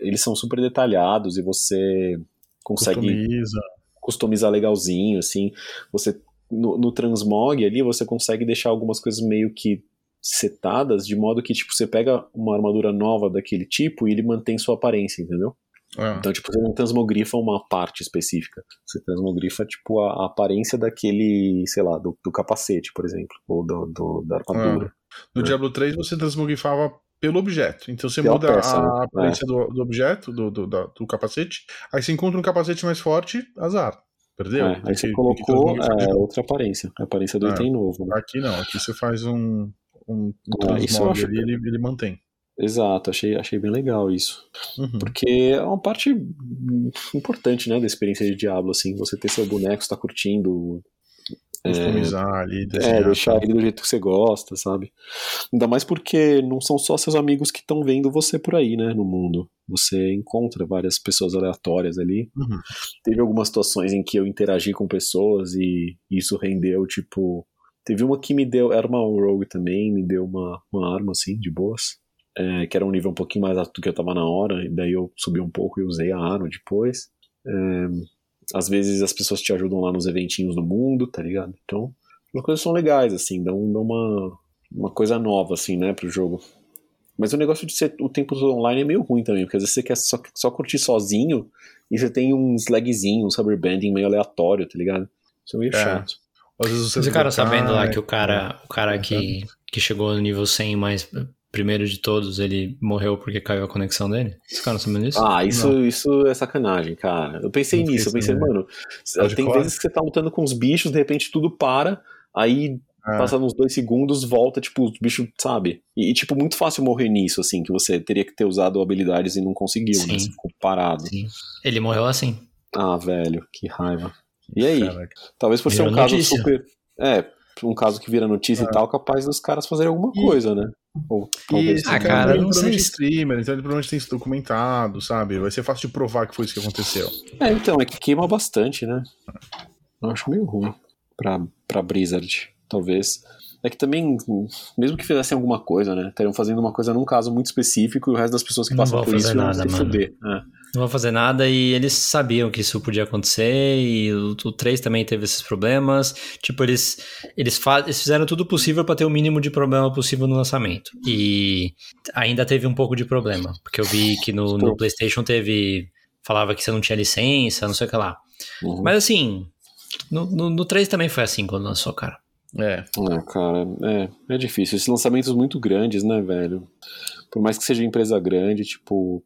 eles são super detalhados e você consegue Customiza. Customizar legalzinho, assim. Você no, no transmog ali você consegue deixar algumas coisas meio que setadas de modo que tipo você pega uma armadura nova daquele tipo e ele mantém sua aparência, entendeu? É. Então tipo você não transmogrifa uma parte específica, você transmogrifa tipo a, a aparência daquele, sei lá, do, do capacete, por exemplo, ou do, do- da armadura. No É. Diablo 3 você transmogrifava pelo objeto. Então você Pela muda peça, a né? aparência do, do objeto, do, do, da- do capacete. Aí você encontra um capacete mais forte, azar. Perdeu? É, aí você que- colocou que é, outra aparência, a aparência do É. item novo. né? Aqui não, aqui você faz um, um, um Ah, isso acho- ali, ele, ele mantém. Exato, achei, achei bem legal isso. Uhum. Porque é uma parte importante, né, da experiência de Diablo, assim, você ter seu boneco, você tá curtindo, Customizar ali, é, desenhar. deixar ele do jeito que você gosta, sabe? Ainda mais porque não são só seus amigos que estão vendo você por aí, né, no mundo. Você encontra várias pessoas aleatórias ali. Uhum. Teve algumas situações em que eu interagi com pessoas e isso rendeu, tipo. Teve uma que me deu. Era uma Rogue também, me deu uma, uma arma, assim, de boas. é, que era um nível um pouquinho mais alto do que eu tava na hora, e daí eu subi um pouco e usei a arma depois. É, às vezes as pessoas te ajudam lá nos eventinhos do mundo, tá ligado? Então, as coisas são legais, assim, dão, dão uma, uma coisa nova, assim, né, pro jogo. Mas o negócio de ser o tempo todo online é meio ruim também, porque às vezes você quer só, só curtir sozinho e você tem uns lagzinhos, um cyberbanding meio aleatório, tá ligado? Isso é meio É. chato. Às vezes você Você cara fica, sabendo lá "Ai, que o cara, o cara que, que chegou no nível 100 mais primeiro de todos, ele morreu porque caiu a conexão dele? Esse cara não sabendo disso? Ah, isso, isso é sacanagem, cara. Eu pensei Não nisso, eu pensei, mano, Pode tem falar. vezes que você tá lutando com os bichos, de repente tudo para, aí É. passa uns dois segundos, volta, tipo, os bichos, sabe? E, e, tipo, muito fácil morrer nisso, assim, que você teria que ter usado habilidades e não conseguiu, né? Sim. Você ficou parado. Sim. Ele morreu assim. Ah, velho, que raiva. E aí? Caraca. Talvez por ser um caso notícia. super. É, um caso que vira notícia É. e tal, capaz dos caras fazerem alguma E- coisa, né? Ou talvez. esse Ah, cara, cara, não sei é se- streamer, então ele provavelmente tem isso documentado, sabe? Vai ser fácil de provar que foi isso que aconteceu. É, então, é que queima bastante, né? Eu acho meio ruim pra, pra Blizzard, talvez. É que também, mesmo que fizessem alguma coisa, né? Estariam fazendo uma coisa num caso muito específico e o resto das pessoas que Não passam vão por isso nada, se mano. fuder. É. Não vou fazer nada e eles sabiam que isso podia acontecer e o, o 3 também teve esses problemas. Tipo, eles, eles, eles fizeram tudo possível para ter o mínimo de problema possível no lançamento. E ainda teve um pouco de problema, porque eu vi que no, no. PlayStation teve. Falava que você não tinha licença, não sei o que lá. Uhum. Mas assim, no, no, no 3 também foi assim quando lançou, cara. É. É, cara, é, é difícil. Esses lançamentos muito grandes, né, velho? Por mais que seja empresa grande, tipo,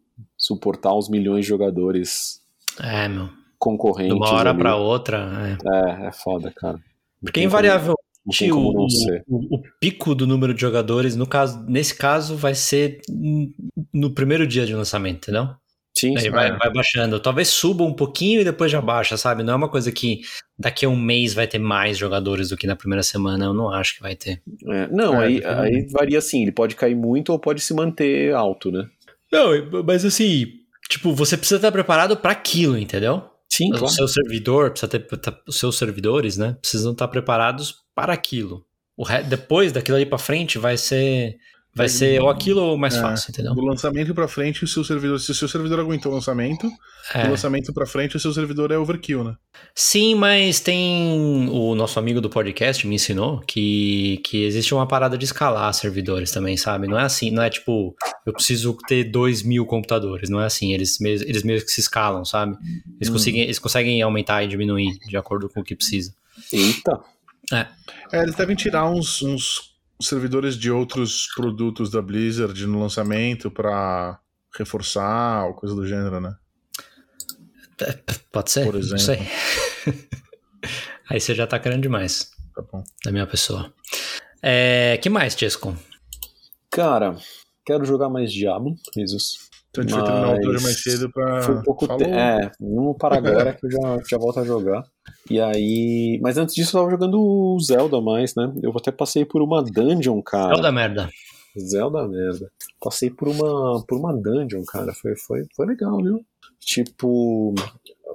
suportar uns milhões de jogadores É, meu. De concorrentes. uma hora pra outra. É. É, é foda, cara. Não Porque como não o, o- o pico do número de jogadores, no caso, nesse caso, vai ser no primeiro dia de lançamento, entendeu? Sim, Aí sim. vai, é. vai baixando. Talvez suba um pouquinho e depois já baixa, sabe? Não é uma coisa que daqui a um mês vai ter mais jogadores do que na primeira semana. Eu não acho que vai ter. É, não, É, aí, aí varia assim, ele pode cair muito ou pode se manter alto, né? Não, mas assim, tipo, você precisa estar preparado para aquilo, entendeu? Sim, O seu servidor precisa ter. tá- Os seus servidores, né? Precisam estar preparados para aquilo. O re- Depois daquilo ali para frente vai ser. Vai ser ou aquilo ou mais É. fácil, entendeu? Do lançamento pra frente, o seu servidor, se o seu servidor aguentou o lançamento, É. do lançamento pra frente, o seu servidor é overkill, né? Sim, mas tem. O nosso amigo do podcast me ensinou que, que existe uma parada de escalar servidores também, sabe? Não é assim, não é tipo, eu preciso ter dois mil computadores, não é assim. Eles, mes- eles mesmos que se escalam, sabe? Eles, Hum. conseguem, eles conseguem aumentar e diminuir de acordo com o que precisa. Eita. É, eles devem tirar uns, uns servidores de outros produtos da Blizzard no lançamento pra reforçar ou coisa do gênero, né? Pode ser? Por Não exemplo. sei. Aí você já tá querendo demais Tá bom. da minha pessoa. É, que mais, Chesco? Cara, quero jogar mais Diablo, Jesus. Então a gente vai terminar o mais cedo pra. Foi um pouco. Falou. Te... É, vamos para agora que eu já, já volto a jogar. E aí. Mas antes disso eu tava jogando o Zelda mais, né? Eu até passei por uma dungeon, cara. Zelda merda. Zelda merda. Passei por uma, por uma dungeon, cara. Foi, foi, foi legal, viu? Tipo,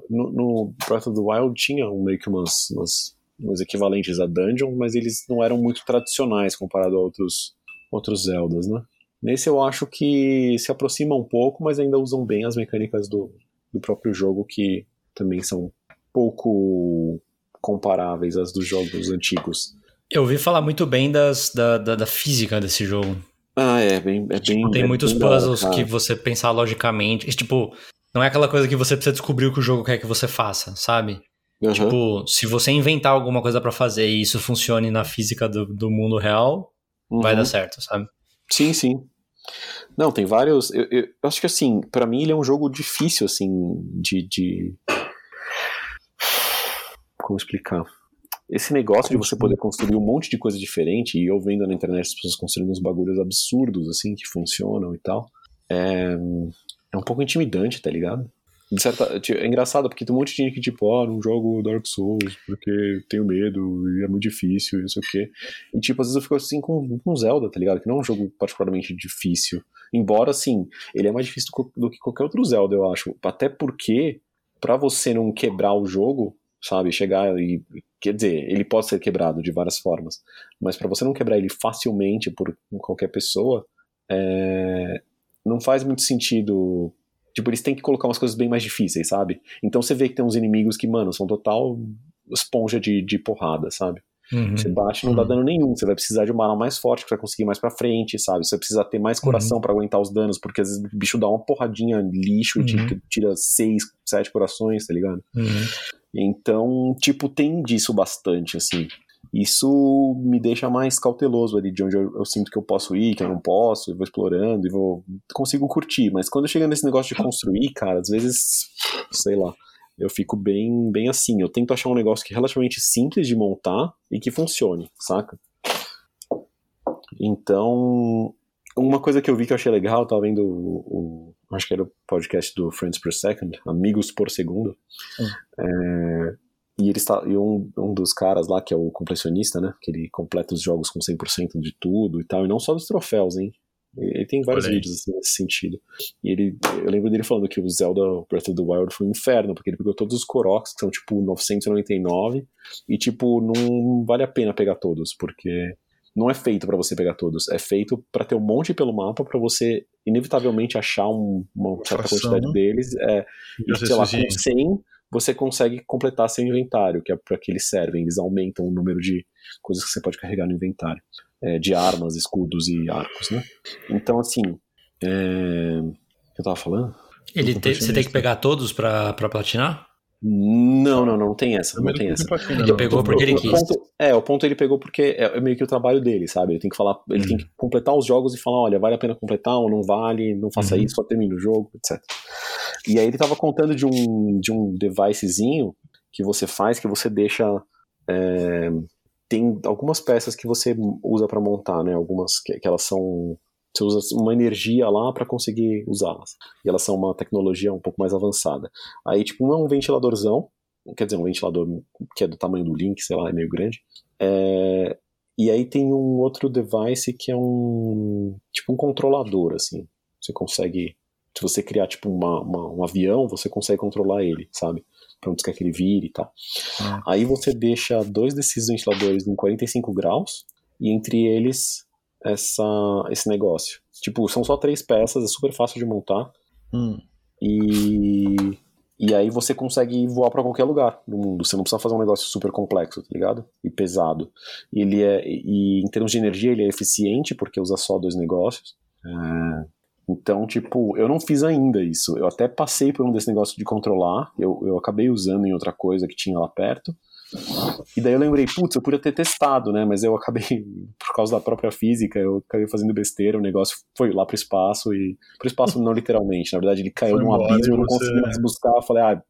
no, no Breath of the Wild tinha meio que umas, umas, umas equivalentes a dungeon, mas eles não eram muito tradicionais comparado a outros, outros Zeldas, né? Nesse eu acho que se aproxima um pouco, mas ainda usam bem as mecânicas do, do próprio jogo, que também são pouco comparáveis às dos jogos antigos. Eu ouvi falar muito bem das, da, da, da física desse jogo. Ah, é, bem, é bem. Tem é muitos bem puzzles cara. que você pensar logicamente. e, Tipo, não é aquela coisa que você precisa descobrir o que o jogo quer que você faça, sabe? Aham. Tipo, se você inventar alguma coisa pra fazer e isso funcione na física do, do mundo real, vai Uhum. dar certo, sabe? Sim, sim. Não, tem vários. Eu, eu- eu acho que assim, pra mim ele é um jogo difícil, assim, de. de... Como explicar? Esse negócio de você poder construir um monte de coisa diferente, e eu vendo na internet as pessoas construindo uns bagulhos absurdos, assim, que funcionam e tal, é, é um pouco intimidante, tá ligado? Certa, é engraçado, porque tem um monte de gente que, tipo, ó, não jogo Dark Souls porque tenho medo e é muito difícil e não sei o quê. E, tipo, às vezes eu fico assim com, com Zelda, tá ligado? Que não é um jogo particularmente difícil. Embora, assim, ele é mais difícil do, do que qualquer outro Zelda, eu acho. Até porque, pra você não quebrar o jogo, sabe? Chegar e. Quer dizer, ele pode ser quebrado de várias formas. Mas pra você não quebrar ele facilmente por qualquer pessoa, é, não faz muito sentido. Tipo, eles têm que colocar umas coisas bem mais difíceis, sabe? Então você vê que tem uns inimigos que, mano, são total esponja de, de porrada, sabe? Uhum. Você bate e não dá dano nenhum. Você vai precisar de uma arma mais forte pra conseguir ir mais pra frente, sabe? Você vai precisar ter mais coração pra aguentar os danos, porque às vezes o bicho dá uma porradinha lixo e Uhum. tira seis, sete corações, tá ligado? Uhum. Então, tipo, tem disso bastante, assim. Isso me deixa mais cauteloso ali de onde eu, eu sinto que eu posso ir, que eu não posso, eu vou explorando e vou. consigo curtir. Mas quando chega nesse negócio de construir, cara, às vezes, sei lá, eu fico bem, bem assim. Eu tento achar um negócio que é relativamente simples de montar e que funcione, saca? Então, uma coisa que eu vi que eu achei legal, eu tava vendo o, o- acho que era o podcast do Friends Per Second, Amigos por Segundo. É, e ele está, e um, um dos caras lá, que é o completionista, né? Que ele completa os jogos com 100% de tudo e tal, e não só dos troféus, hein? Ele tem vários Olha aí. vídeos assim, nesse sentido. E ele, eu lembro dele falando que o Zelda Breath of the Wild foi um inferno, porque ele pegou todos os Koroks, que são tipo 999, e tipo, não vale a pena pegar todos, porque não é feito pra você pegar todos, é feito pra ter um monte pelo mapa pra você inevitavelmente achar um- uma certa quantidade deles. É, e, sei lá, com 100 você consegue completar seu inventário, que é para que eles servem. Eles aumentam o número de coisas que você pode carregar no inventário. É, de armas, escudos e arcos, né? Então, assim. É... O que eu tava falando? Ele te- você tem que pegar todos pra platinar? Não, não, não, não tem essa. Não tem essa. platina, Ele não. pegou porque ele O quis. ponto- é, o ponto ele pegou porque é, é meio que o trabalho dele, sabe? Ele tem que falar, ele tem que completar os jogos e falar, olha, vale a pena completar ou não vale, não faça Uhum. isso, só termina o jogo, etc. E aí ele tava contando de um, de um devicezinho que você faz, que você deixa. é, tem algumas peças que você usa pra montar, né? Algumas que, que elas são. Você usa uma energia lá pra conseguir usá-las. E elas são uma tecnologia um pouco mais avançada. Aí, tipo, um é um ventiladorzão, quer dizer, um ventilador que é do tamanho do Link, sei lá, é meio grande. É, e aí tem um outro device que é um tipo um controlador, assim. Você consegue, se você criar tipo uma, uma- um avião, você consegue controlar ele, sabe? Pra onde você quer que ele vire e tal. Ah. Aí você deixa dois desses ventiladores em 45 graus e entre eles essa, esse negócio. Tipo, são só três peças, é super fácil de montar. Hum. E, e aí você consegue voar pra qualquer lugar do mundo. Você não precisa fazer um negócio super complexo, tá ligado? E pesado. E ele é, e em termos de energia, ele é eficiente porque usa só dois negócios. É, então, tipo, eu não fiz ainda isso. Eu até passei por um desse negócio de controlar. Eu, eu acabei usando em outra coisa que tinha lá perto. E daí eu lembrei, putz, eu podia ter testado, né? Mas eu acabei, por causa da própria física, eu acabei fazendo besteira. O negócio foi lá pro espaço e. Pro espaço não literalmente, na verdade ele caiu Foi num abismo, eu não consegui mais buscar. Eu falei, ah,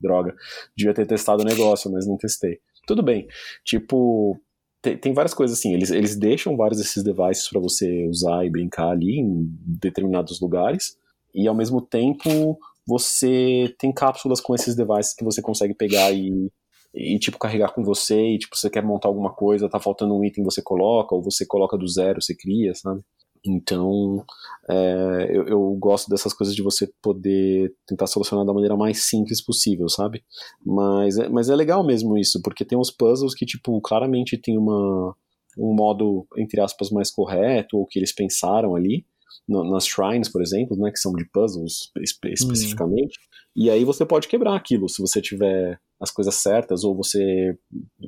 droga, devia ter testado o negócio, mas não testei. Tudo bem. Tipo, tem, tem várias coisas assim. Eles, eles deixam vários desses devices para você usar e brincar ali em determinados lugares. E ao mesmo tempo, você tem cápsulas com esses devices que você consegue pegar e, e tipo, carregar com você. E, tipo, você quer montar alguma coisa, tá faltando um item, você coloca, ou você coloca do zero, você cria, sabe? Então, é, eu, eu, gosto dessas coisas de você poder tentar solucionar da maneira mais simples possível, sabe? Mas, é, mas é legal mesmo isso, porque tem uns puzzles que, tipo, claramente tem uma, um modo, entre aspas, mais correto, ou que eles pensaram ali, no, nas shrines, por exemplo, né, que são de puzzles espe uhum. especificamente, e aí você pode quebrar aquilo se você tiver as coisas certas, ou você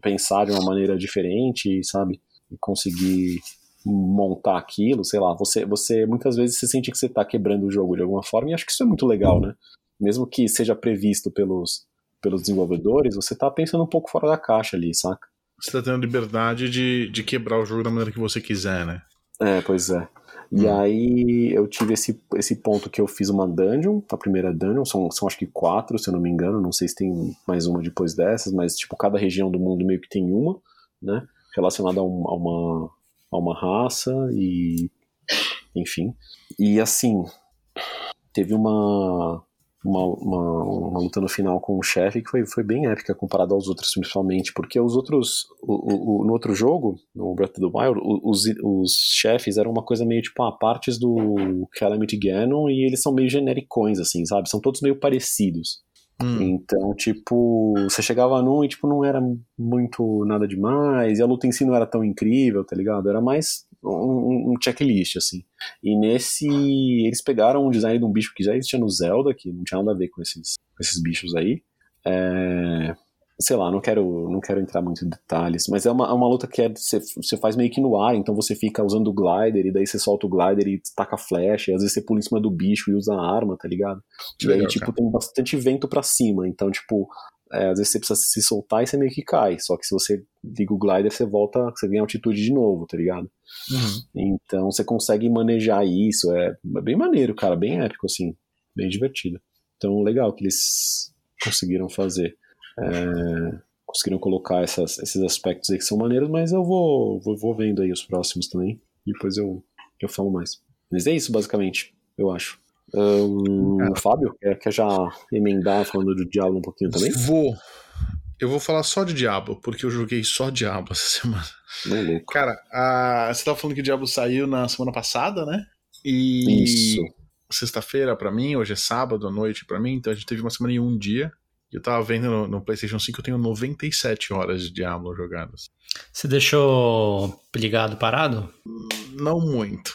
pensar de uma maneira diferente, sabe? E conseguir montar aquilo, sei lá, você, você muitas vezes se sente que você está quebrando o jogo de alguma forma, e acho que isso é muito legal, né? Mesmo que seja previsto pelos, pelos desenvolvedores, você está pensando um pouco fora da caixa ali, saca? Você está tendo liberdade de, de quebrar o jogo da maneira que você quiser, né? É, pois é. E hum. aí eu tive esse, esse ponto que eu fiz uma dungeon, a primeira dungeon, são, são acho que quatro, se eu não me engano, não sei se tem mais uma depois dessas, mas tipo, cada região do mundo meio que tem uma, né? Relacionada a, um, a uma, a uma raça e enfim. E assim, teve uma uma, uma, uma, luta no final com o chefe que foi, foi bem épica comparado aos outros, principalmente, porque os outros, o, o, no outro jogo, no Breath of the Wild, os, os chefes eram uma coisa meio tipo, ah, partes do Calamity Ganon e eles são meio genericões, assim, sabe? São todos meio parecidos. Hum. Então, tipo, você chegava num e, tipo, não era muito nada demais, e a luta em si não era tão incrível, tá ligado? Era mais um, um checklist, assim. E nesse, eles pegaram um design de um bicho que já existia no Zelda, que não tinha nada a ver com esses, com esses bichos aí. É, sei lá, não quero, não quero entrar muito em detalhes, mas é uma, é uma luta que é, você, você faz meio que no ar, então você fica usando o glider, e daí você solta o glider e taca flecha, e às vezes você pula em cima do bicho e usa a arma, tá ligado? Que e legal, aí, tipo, cara. tem bastante vento para cima, então, tipo, é, às vezes você precisa se soltar e você meio que cai, só que se você liga o glider, você volta, você ganha altitude de novo, tá ligado? Uhum. Então você consegue manejar isso, é, é bem maneiro, cara, bem épico, assim, bem divertido. Então, legal que eles conseguiram fazer é, conseguiram colocar essas, esses aspectos aí que são maneiros, mas eu vou, vou, vou vendo aí os próximos também. Depois eu, eu falo mais. Mas é isso, basicamente, eu acho. Um, o Fábio, quer, quer já emendar falando do Diablo um pouquinho também? Vou. Eu vou falar só de Diablo, porque eu joguei só Diablo essa semana. Não, Cara, a, você tava falando que o Diablo saiu na semana passada, né? E. Isso. Sexta-feira para mim, hoje é sábado à noite para mim, então a gente teve uma semana e um dia. Eu tava vendo no, no, PlayStation 5, eu tenho 97 horas de Diablo jogadas. Você deixou ligado parado? Não muito.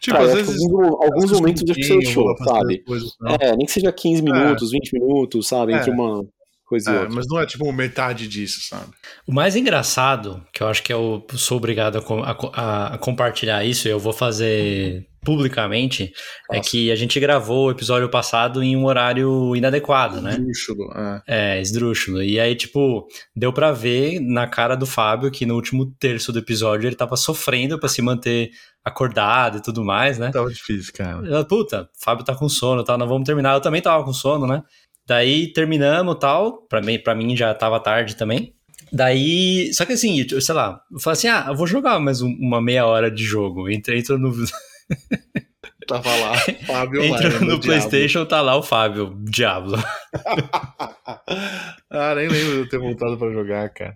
Tipo, ah, às vezes. Alguns, alguns momentos um você deixou, sabe? Coisas, é, nem que seja 15 minutos, é. 20 minutos, sabe? Entre é. uma coisa é, e outra. Mas não é tipo metade disso, sabe? O mais engraçado, que eu acho que eu sou obrigado a, a, a compartilhar isso, e eu vou fazer publicamente é Nossa. é que a gente gravou o episódio passado em um horário inadequado, né? Esdrúxulo, é. É, esdrúxulo. E aí, tipo, deu para ver na cara do Fábio que no último terço do episódio ele tava sofrendo para se manter acordado e tudo mais, né? Tava difícil, cara. Puta, Fábio tá com sono, tá? Nós vamos terminar. Eu também tava com sono, né? Daí terminamos tal. Pra mim, pra mim já tava tarde também. Daí, só que assim, eu, sei lá, eu falei assim: ah, eu vou jogar mais um, uma meia hora de jogo. Entra, entra no. Tava lá, Fábio Entra no, no PlayStation, tá lá o Fábio, Diablo. ah, nem lembro de eu ter voltado pra jogar, cara.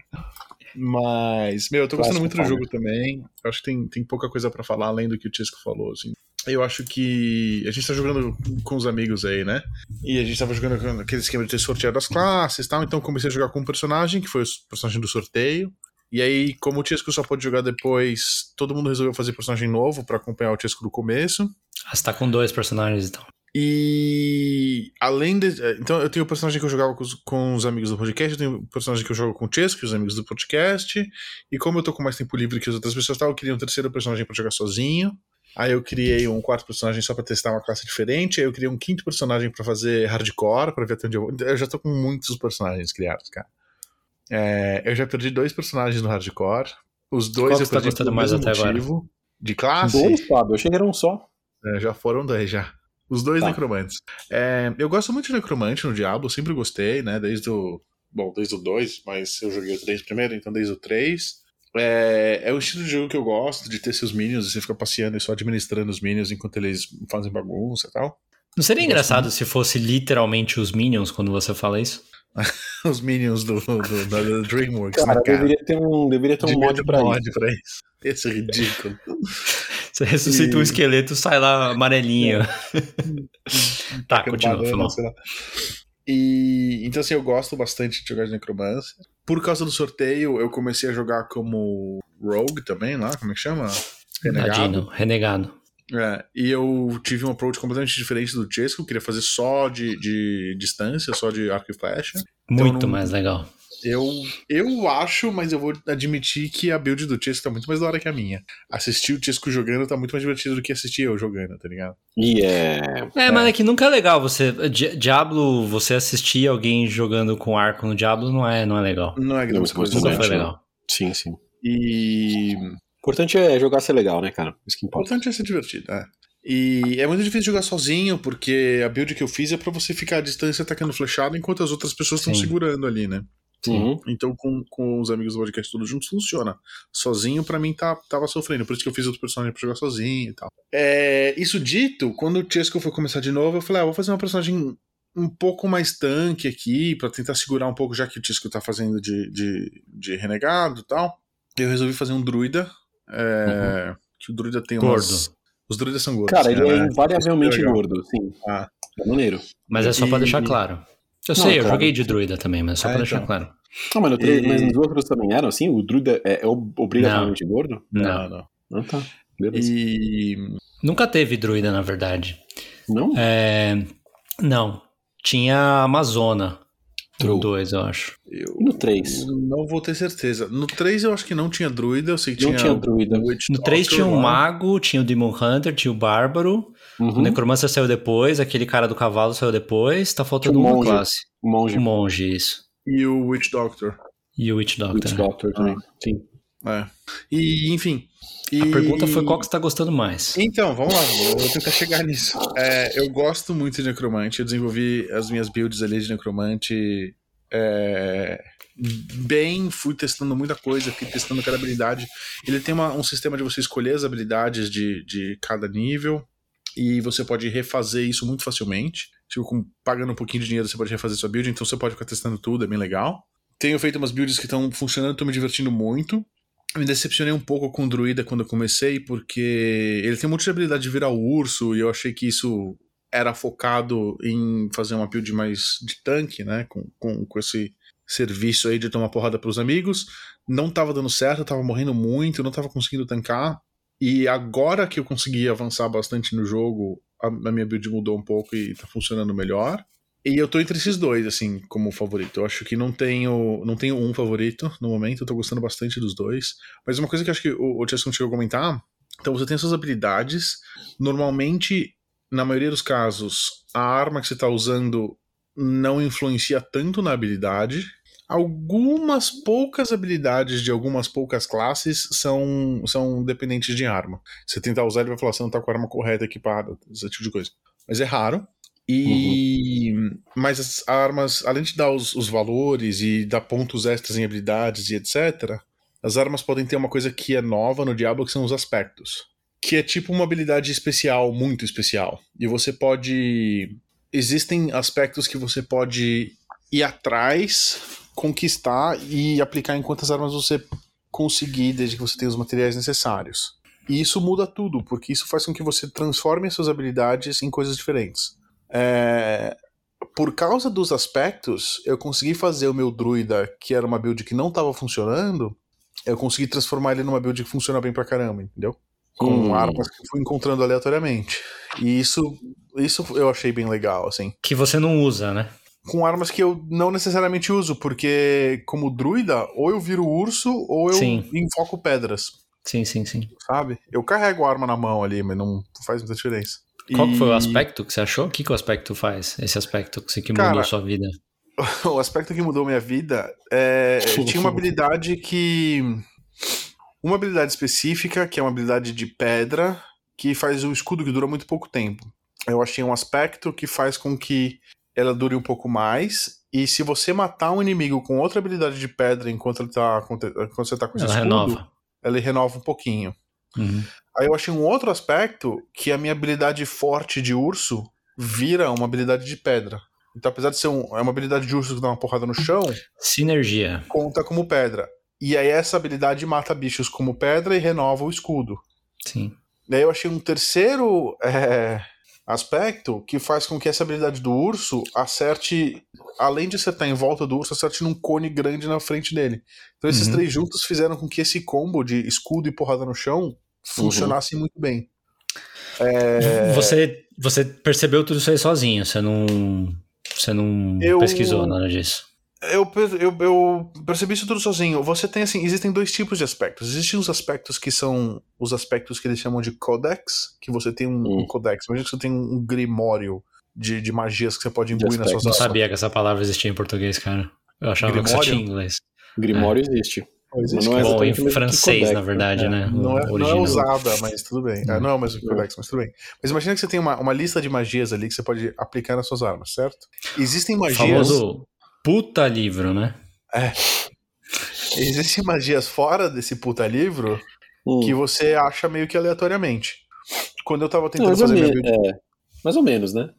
Mas, meu, eu tô gostando muito do jogo também. Eu acho que tem, tem pouca coisa para falar além do que o Tisco falou, assim. Eu acho que a gente tá jogando com os amigos aí, né? E a gente tava jogando aquele esquema de ter sorteado as classes e tal. Então comecei a jogar com um personagem, que foi o personagem do sorteio. E aí, como o Tisco só pode jogar depois, todo mundo resolveu fazer personagem novo para acompanhar o Tisco do começo. Ah, você tá com dois personagens então. E além de. Então, eu tenho o personagem que eu jogava com os, com os amigos do podcast, eu tenho o personagem que eu jogo com o Chesco, os amigos do podcast. E como eu tô com mais tempo livre que as outras pessoas, tá, eu queria um terceiro personagem para jogar sozinho. Aí eu criei um quarto personagem só para testar uma classe diferente. Aí eu criei um quinto personagem para fazer hardcore, para ver até onde eu vou. Eu já tô com muitos personagens criados, cara. É, eu já perdi dois personagens no hardcore. Os dois Qual eu tá perdi tá mais até motivo. Agora? De classe. Dois, Fábio? Eu achei que era um só. É, já foram dois, já. Os dois tá. necromantes. É, eu gosto muito de necromante no Diablo, sempre gostei, né? Desde o. Bom, desde o 2, mas eu joguei o 3 primeiro, então desde o 3. É, é o estilo de jogo que eu gosto, de ter seus minions e você fica passeando e só administrando os minions enquanto eles fazem bagunça e tal. Não seria engraçado se fosse literalmente os Minions quando você fala isso? Os Minions do, do, da DreamWorks, Cara, né, cara? deveria ter um, deveria ter um mod ter pra mod isso. pra isso. Esse é ridículo. Você ressuscita um E- esqueleto, sai lá amarelinho. tá, continua. E então assim, eu gosto bastante de jogar de necromancer. Por causa do sorteio, eu comecei a jogar como Rogue também, lá, como é que chama? Renegado. Tadinho, renegado. É, e eu tive um approach completamente diferente do Chesco, eu queria fazer só de, de distância, só de arco e flecha. Muito não- mais legal. Eu, eu acho, mas eu vou admitir que a build do Chesco tá muito mais da hora que a minha. Assistir o Chesco jogando tá muito mais divertido do que assistir eu jogando, tá ligado? E é. É, mas é que nunca é legal você. Di- Diablo, você assistir alguém jogando com arco no Diablo não é, não é legal. Não é grande Não, coisa. Nunca Exatamente, foi né? legal. Sim, sim. E O importante é jogar ser legal, né, cara? Isso que O importa. importante é ser divertido, é. E é muito difícil jogar sozinho, porque a build que eu fiz é pra você ficar à distância atacando flechado enquanto as outras pessoas estão segurando ali, né? Uhum. Então, com, com os amigos do podcast todos juntos, funciona. Sozinho, pra mim, tá, tava sofrendo. Por isso que eu fiz outro personagem pra jogar sozinho e tal. É, isso dito, quando o Chesco foi começar de novo, eu falei, ah, vou fazer uma personagem um pouco mais tanque aqui, pra tentar segurar um pouco, já que o Chesco tá fazendo de, de, de renegado e tal. Eu resolvi fazer um druida. é, Que o druida tem umas... Gordo. Os druidas são gordos. Cara, ele é né? invariavelmente Legal. gordo, sim. Ah. É maneiro. Mas é só pra E- deixar claro. Eu Não, sei, eu cara. joguei de druida também, mas só É, pra deixar então. claro. Não, mas, E- mas nos outros também eram assim? O druida é, é ob- obrigatoriamente gordo? Não. não. Ah, tá. Beleza. E. Nunca teve druida, na verdade. Não? É, Não. Tinha a Amazona. No True. 2, eu acho. Eu no 3? não vou ter certeza. No 3 eu acho que não tinha druida, eu sei que Não tinha. tinha druida. o No 3 Doctor tinha um lá. mago, tinha o Demon Hunter, tinha o Bárbaro. O Uhum. Necromancer saiu depois, aquele cara do cavalo saiu depois. Tá faltando um uma monge. classe. O monge. O monge, isso. E o Witch Doctor. E o Witch Doctor. Witch né? Doctor também. Sim. É. E, enfim. A E- pergunta foi qual que você tá gostando mais. Então, vamos lá, eu vou tentar chegar nisso. É, eu gosto muito de necromante, eu desenvolvi as minhas builds ali de necromante é, bem, fui testando muita coisa, fui testando cada habilidade. Ele tem uma- um sistema de você escolher as habilidades de, de cada nível e você pode refazer isso muito facilmente. Tipo, com- pagando um pouquinho de dinheiro você pode refazer sua build, então você pode ficar testando tudo, é bem legal. Tenho feito umas builds que estão funcionando, estou me divertindo muito. Me decepcionei um pouco com o druida quando eu comecei, porque ele tem um monte de habilidade de virar urso, e eu achei que isso era focado em fazer uma build mais de tanque, né? Com, com, com esse serviço aí de tomar porrada pros amigos. Não tava dando certo, eu tava morrendo muito, não tava conseguindo tancar. E agora que eu consegui avançar bastante no jogo, a, a minha build mudou um pouco e tá funcionando melhor. E eu tô entre esses dois, assim, como favorito. Eu acho que não tenho, não tenho um favorito no momento, eu tô gostando bastante dos dois. Mas uma coisa que eu acho que o, o Chesson chegou a comentar, então você tem suas habilidades. Normalmente, na maioria dos casos, a arma que você tá usando não influencia tanto na habilidade. Algumas poucas habilidades de algumas poucas classes são, são dependentes de arma. Você tentar usar, ele vai falar, você não tá com a arma correta equipada, esse tipo de coisa. Mas é raro. E. Mas as armas, além de dar os, os valores e dar pontos extras em habilidades e etc., as armas podem ter uma coisa que é nova no Diablo, que são os aspectos. Que é tipo uma habilidade especial, muito especial. E você pode. Existem aspectos que você pode ir atrás, conquistar e aplicar em quantas armas você conseguir, desde que você tenha os materiais necessários. E isso muda tudo, porque isso faz com que você transforme as suas habilidades em coisas diferentes. É, Por causa dos aspectos, eu consegui fazer o meu druida, que era uma build que não estava funcionando, eu consegui transformar ele numa build que funciona bem pra caramba, entendeu? Com Hum. armas que eu fui encontrando aleatoriamente. E isso, isso eu achei bem legal, assim. Que você não usa, né? Com armas que eu não necessariamente uso, porque como druida, ou eu viro urso, ou eu Sim. enfoco pedras, Sim, sim, sim. sabe? Eu carrego a arma na mão ali, mas não faz muita diferença. Qual que foi o E- aspecto que você achou? O que, que o aspecto faz? Esse aspecto que, você- que Cara, mudou a sua vida? o aspecto que mudou minha vida é. tinha uma habilidade que. Uma habilidade específica, que é uma habilidade de pedra, que faz um escudo que dura muito pouco tempo. Eu achei um aspecto que faz com que ela dure um pouco mais. E se você matar um inimigo com outra habilidade de pedra enquanto, ele tá, quando você tá com esse Ela escudo, renova. ela renova um pouquinho. Uhum. Aí eu achei um outro aspecto que a minha habilidade forte de urso vira uma habilidade de pedra. Então, apesar de ser um, é uma habilidade de urso que dá uma porrada no chão, Sinergia. conta como pedra. E aí essa habilidade mata bichos como pedra e renova o escudo. Sim. Daí eu achei um terceiro é, aspecto que faz com que essa habilidade do urso acerte, além de acertar em volta do urso, acerte num cone grande na frente dele. Então esses Uhum. três juntos fizeram com que esse combo de escudo e porrada no chão funcionasse muito bem. É, Você, você percebeu tudo isso aí sozinho, você não. Você não Eu- pesquisou nada disso. Eu, eu, eu percebi isso tudo sozinho. Você tem assim, existem dois tipos de aspectos. Existem os aspectos que são os aspectos que eles chamam de codex, que você tem um, Hum. um codex. Imagina que você tem um grimório de, de magias que você pode imbuir nas suas aspectos. Não armas. sabia que essa palavra existia em português, cara. Eu achava que só Grimório? tinha em inglês. Grimório existe. Mas não é Bom, em o francês, codex, na né? verdade, É. né? Não é, O não é usada, mas tudo bem. É, não é o mesmo codex, mas tudo bem. Mas imagina que você tem uma, uma lista de magias ali que você pode aplicar nas suas armas, certo? Existem O magias. famoso puta livro, né? Existem magias fora desse puta livro Hum. que você acha meio que aleatoriamente. Quando eu tava tentando mais, fazer minha é, mais ou menos, né?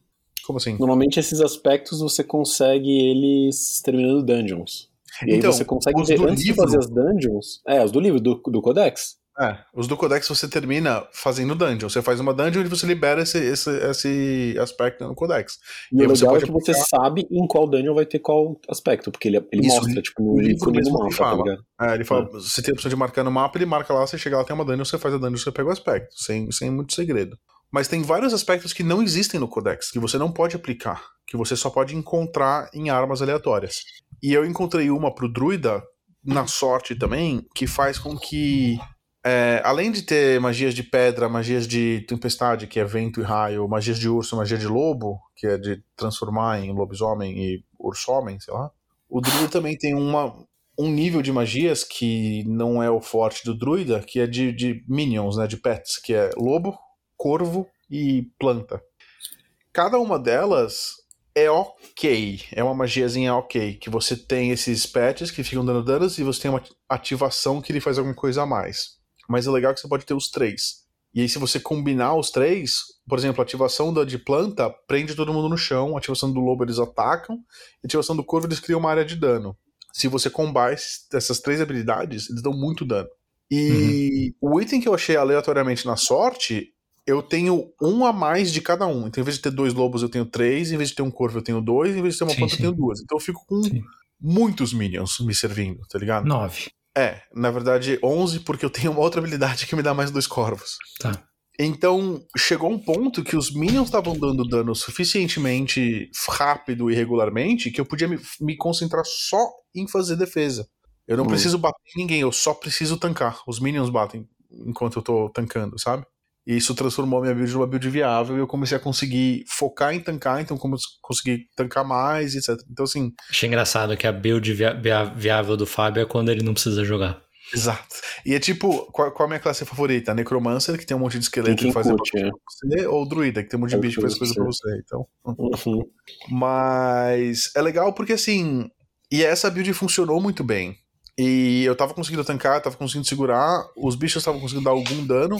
Como assim? Normalmente esses aspectos você consegue eles terminando dungeons. E Então, aí você consegue os ver, do antes livro- de fazer as dungeons. É, os do livro, do, do Codex. É, os do Codex você termina fazendo dungeon. Você faz uma dungeon e você libera esse, esse, esse aspecto no Codex. E, E o você legal é que você aplicar- sabe em qual dungeon vai ter qual aspecto, porque ele, ele Isso, mostra, tipo, no livro mesmo mapa, tá fala. ligado? É, ele fala, você tem a opção de marcar no mapa, ele marca lá, você chega lá, tem uma dungeon, você faz a dungeon, você pega o aspecto, sem, sem muito segredo. Mas tem vários aspectos que não existem no Codex, que você não pode aplicar, que você só pode encontrar em armas aleatórias. E eu encontrei uma pro druida, na sorte também, que faz com que, é, além de ter magias de pedra, magias de tempestade, que é vento e raio, magias de urso, magia de lobo, que é de transformar em lobisomem e urso-homem, sei lá, o druida também tem uma, um nível de magias que não é o forte do druida, que é de, de minions, né, de pets, que é lobo, corvo e planta. Cada uma delas é ok, é uma magiazinha ok, que você tem esses pets que ficam dando danos e você tem uma ativação que ele faz alguma coisa a mais. Mas é legal que você pode ter os três. E aí, se você combinar os três, por exemplo, a ativação da de planta prende todo mundo no chão, a ativação do lobo eles atacam, a ativação do corvo eles criam uma área de dano. Se você esses- essas três habilidades, eles dão muito dano. E o item que eu achei aleatoriamente na sorte, eu tenho um a mais de cada um. Então, em vez de ter dois lobos, eu tenho três, em vez de ter um corvo, eu tenho dois, em vez de ter uma Sim, planta, eu sim. tenho duas. Então eu fico com Sim. muitos minions me servindo, tá ligado? Nove. É, na verdade, 11, porque eu tenho uma outra habilidade que me dá mais dois corvos. Tá. Então, chegou um ponto que os minions estavam dando dano suficientemente rápido e regularmente que eu podia me, me concentrar só em fazer defesa. Eu não Hum. preciso bater em ninguém, eu só preciso tancar. Os minions batem enquanto eu tô tancando, sabe? E isso transformou a minha build numa build viável e eu comecei a conseguir focar em tancar, então como eu consegui tancar mais, etc. Então, assim, Achei engraçado que a build via- via- viável do Fábio é quando ele não precisa jogar. Exato. E é tipo, qual, qual a minha classe favorita? A Necromancer, que tem um monte de esqueleto quem que faz curte, coisa é. pra você, ou Druida, que tem um monte de É bicho que faz que coisa pra você. Então. Uhum. Mas é legal porque assim. E essa build funcionou muito bem. E eu tava conseguindo tancar, tava conseguindo segurar, os bichos estavam conseguindo dar algum dano.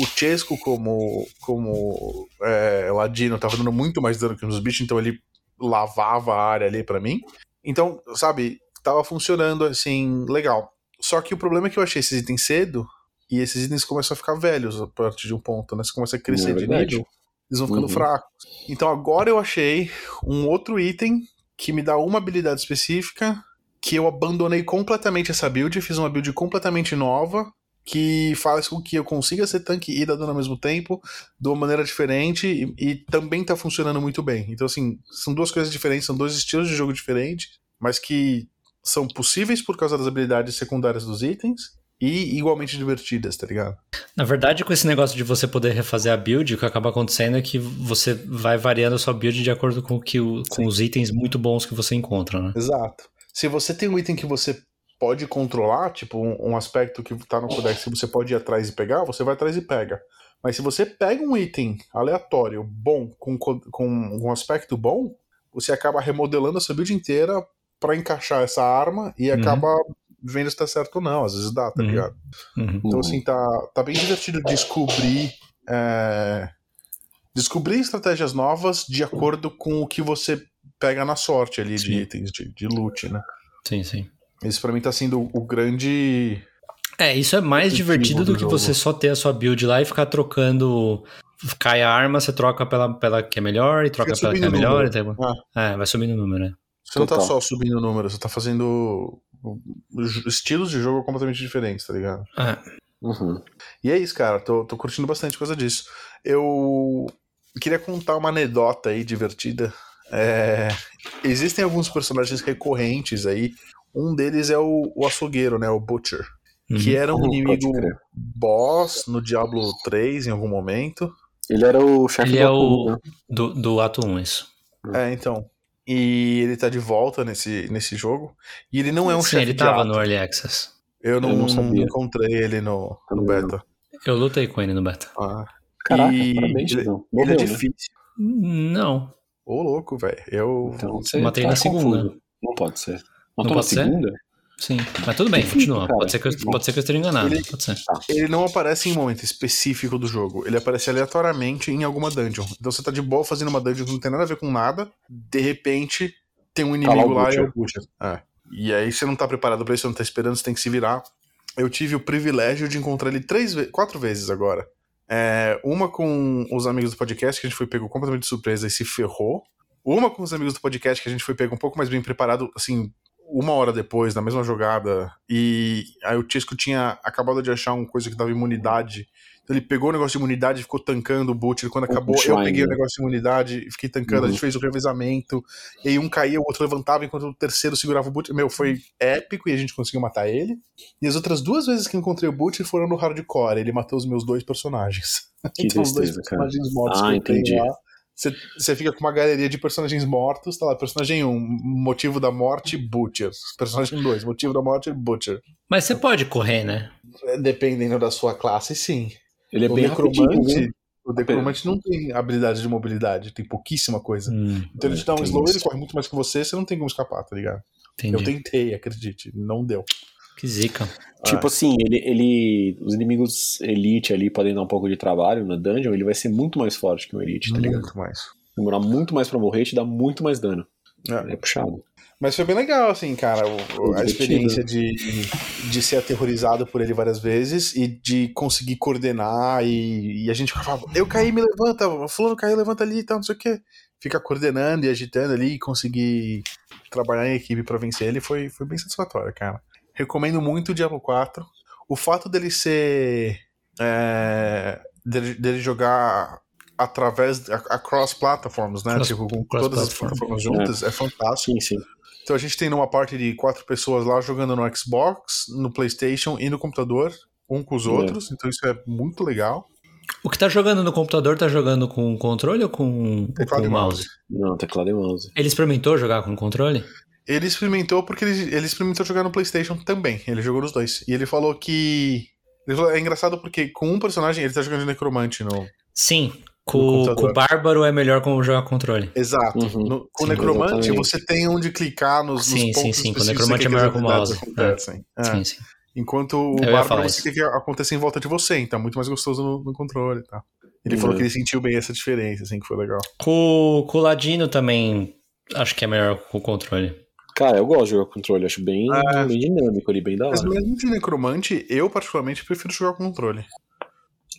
O Chesco, como, como é, ladino, tava dando muito mais dano que os bichos, então ele lavava a área ali pra mim. Então, sabe, tava funcionando assim, legal. Só que o problema é que eu achei esses itens cedo, e esses itens começam a ficar velhos a partir de um ponto, né? Você começa a crescer É de nível, eles vão ficando Uhum. fracos. Então agora eu achei um outro item que me dá uma habilidade específica, que eu abandonei completamente essa build, fiz uma build completamente nova, que faz com que eu consiga ser tanque e dano ao mesmo tempo, de uma maneira diferente, e, e também tá funcionando muito bem. Então, assim, são duas coisas diferentes, são dois estilos de jogo diferentes, mas que são possíveis por causa das habilidades secundárias dos itens, e igualmente divertidas, tá ligado? Na verdade, com esse negócio de você poder refazer a build, o que acaba acontecendo é que você vai variando a sua build de acordo com, o que o- com os itens muito bons que você encontra, né? Exato. Se você tem um item que você pode controlar, tipo um, um aspecto que tá no codex que você pode ir atrás e pegar, você vai atrás e pega. Mas se você pega um item aleatório, bom, com, co- com um aspecto bom, você acaba remodelando a sua build inteira pra encaixar essa arma e Uhum. acaba vendo se tá certo ou não. Às vezes dá, tá Uhum. ligado? Uhum. Então, assim, tá, tá bem divertido descobrir é, descobrir estratégias novas de acordo com o que você pega na sorte ali de Sim. itens, de, de loot, né? Sim, sim. Esse pra mim tá sendo o grande. É, isso é mais divertido do do que jogo. você só ter a sua build lá e ficar trocando. Cai a arma, você troca pela, pela que é melhor e troca Fica pela que é melhor. e tá- É, vai subindo o número, né? Você não tá Total. só subindo o número, você tá fazendo os estilos de jogo completamente diferentes, tá ligado? É. Uhum. E é isso, cara. Tô, tô curtindo bastante coisa disso. Eu queria contar uma anedota aí divertida. É, Existem alguns personagens recorrentes aí. Um deles é o, o açougueiro, né? O Butcher. Uhum. Que era um Pode inimigo boss no Diablo 3 em algum momento. Ele era o chefe Ele do é Atum, o. né? Do, do ato 1, isso. É, então. E ele tá de volta nesse, nesse jogo. E ele não é um Sim, chefe ele de tava ato. no Early Access. Eu não, Eu não encontrei ele no, no beta. Eu lutei com ele no beta. Ah, Caraca, E parabéns, ele- ele é né? difícil. Não. Ô, louco, velho. Eu. Então você Matei tá na segunda. confuso. Não pode ser. Não Matou na pode ser? segunda? Sim. Mas tudo bem, continua. Cara, Pode ser que eu, pode ser que eu esteja enganado. Ele- Pode ser. Ele não aparece em momento específico do jogo. Ele aparece aleatoriamente em alguma dungeon. Então você tá de boa fazendo uma dungeon que não tem nada a ver com nada. De repente, tem um Tá lá inimigo o lá e é o Butcher. É. E aí você não tá preparado pra isso, você não tá esperando, você tem que se virar. Eu tive o privilégio de encontrar ele três quatro vezes agora. É, uma com os amigos do podcast, que a gente foi pego completamente de surpresa e se ferrou. Uma com os amigos do podcast, que a gente foi pego um pouco mais bem preparado, assim, uma hora depois, na mesma jogada. E aí o Tisco tinha acabado de achar uma coisa que dava imunidade. Então ele pegou o negócio de imunidade e ficou tancando o boot. Quando acabou, eu peguei o negócio de imunidade e fiquei tancando. A Uhum. gente fez o revezamento. E aí um caía, o outro levantava, enquanto o terceiro segurava o boot. Meu, foi épico e a gente conseguiu matar ele. E as outras duas vezes que eu encontrei o boot foram no hardcore. Ele matou os meus dois personagens. Que então os dois tristeza, cara. personagens mortos Ah, que eu tenho entendi. lá. Você- fica com uma galeria de personagens mortos, tá lá, personagem 1, motivo da morte, Butcher. Personagem 2, motivo da morte, Butcher. Mas você pode correr, né? É, Dependendo da sua classe, sim. Ele é o bem rapidinho, né? necromante, o necromante não tem habilidade de mobilidade, tem pouquíssima coisa. Hum, Então ele te dá um tem slow, isso. ele corre muito mais que você, você não tem como escapar, tá ligado? entendi. Eu tentei, acredite, não deu. Que zica. Tipo assim, ele, ele. Os inimigos Elite ali podem dar um pouco de trabalho na dungeon, ele vai ser muito mais forte que o Elite, tá ligado? Muito mais. Demorar muito mais pra morrer e te dá muito mais dano. É. É puxado. Mas foi bem legal, assim, cara, o- a experiência de, de ser aterrorizado por ele várias vezes e de conseguir coordenar e, e a gente falava, eu caí, me levanta, fulano caiu, levanta ali e tal, não sei o quê. Fica coordenando e agitando ali e conseguir trabalhar em equipe pra vencer ele foi, foi bem satisfatório, cara. Recomendo muito o Diablo 4. O fato dele ser... é, dele, dele jogar através, a- across platforms, né? Cross- tipo, com cross todas as plataformas juntas, é fantástico. Sim, sim. Então a gente tem numa parte de quatro pessoas lá jogando no Xbox, no PlayStation e no computador, um com os É. outros. Então isso é muito legal. O que tá jogando no computador tá jogando com controle ou com, Teclado com e mouse? Não, teclado e mouse. Ele experimentou jogar com controle? Ele experimentou porque ele, ele experimentou jogar no PlayStation também. Ele jogou nos dois. E ele falou que. Ele falou, é engraçado porque com um personagem ele tá jogando de necromante no. Sim. Com, com o Bárbaro é melhor como jogar controle. Exato. Uhum. No- com o Sim, necromante exatamente. você tem onde clicar nos, nos Sim, sim, pontos sim, com o necromante é melhor com o mouse. acontecem. É. Sim, sim. Enquanto o Bárbaro você quer que aconteça em volta de você, então é muito mais gostoso no, no controle tal. Ele Uhum. falou que ele sentiu bem essa diferença, assim, que foi legal. Com, com o Ladino também acho que é melhor com o controle. Cara, eu gosto de jogar com controle, acho bem, Ah. bem dinâmico ali, bem da Mas hora. mesmo de necromante, eu particularmente prefiro jogar com controle.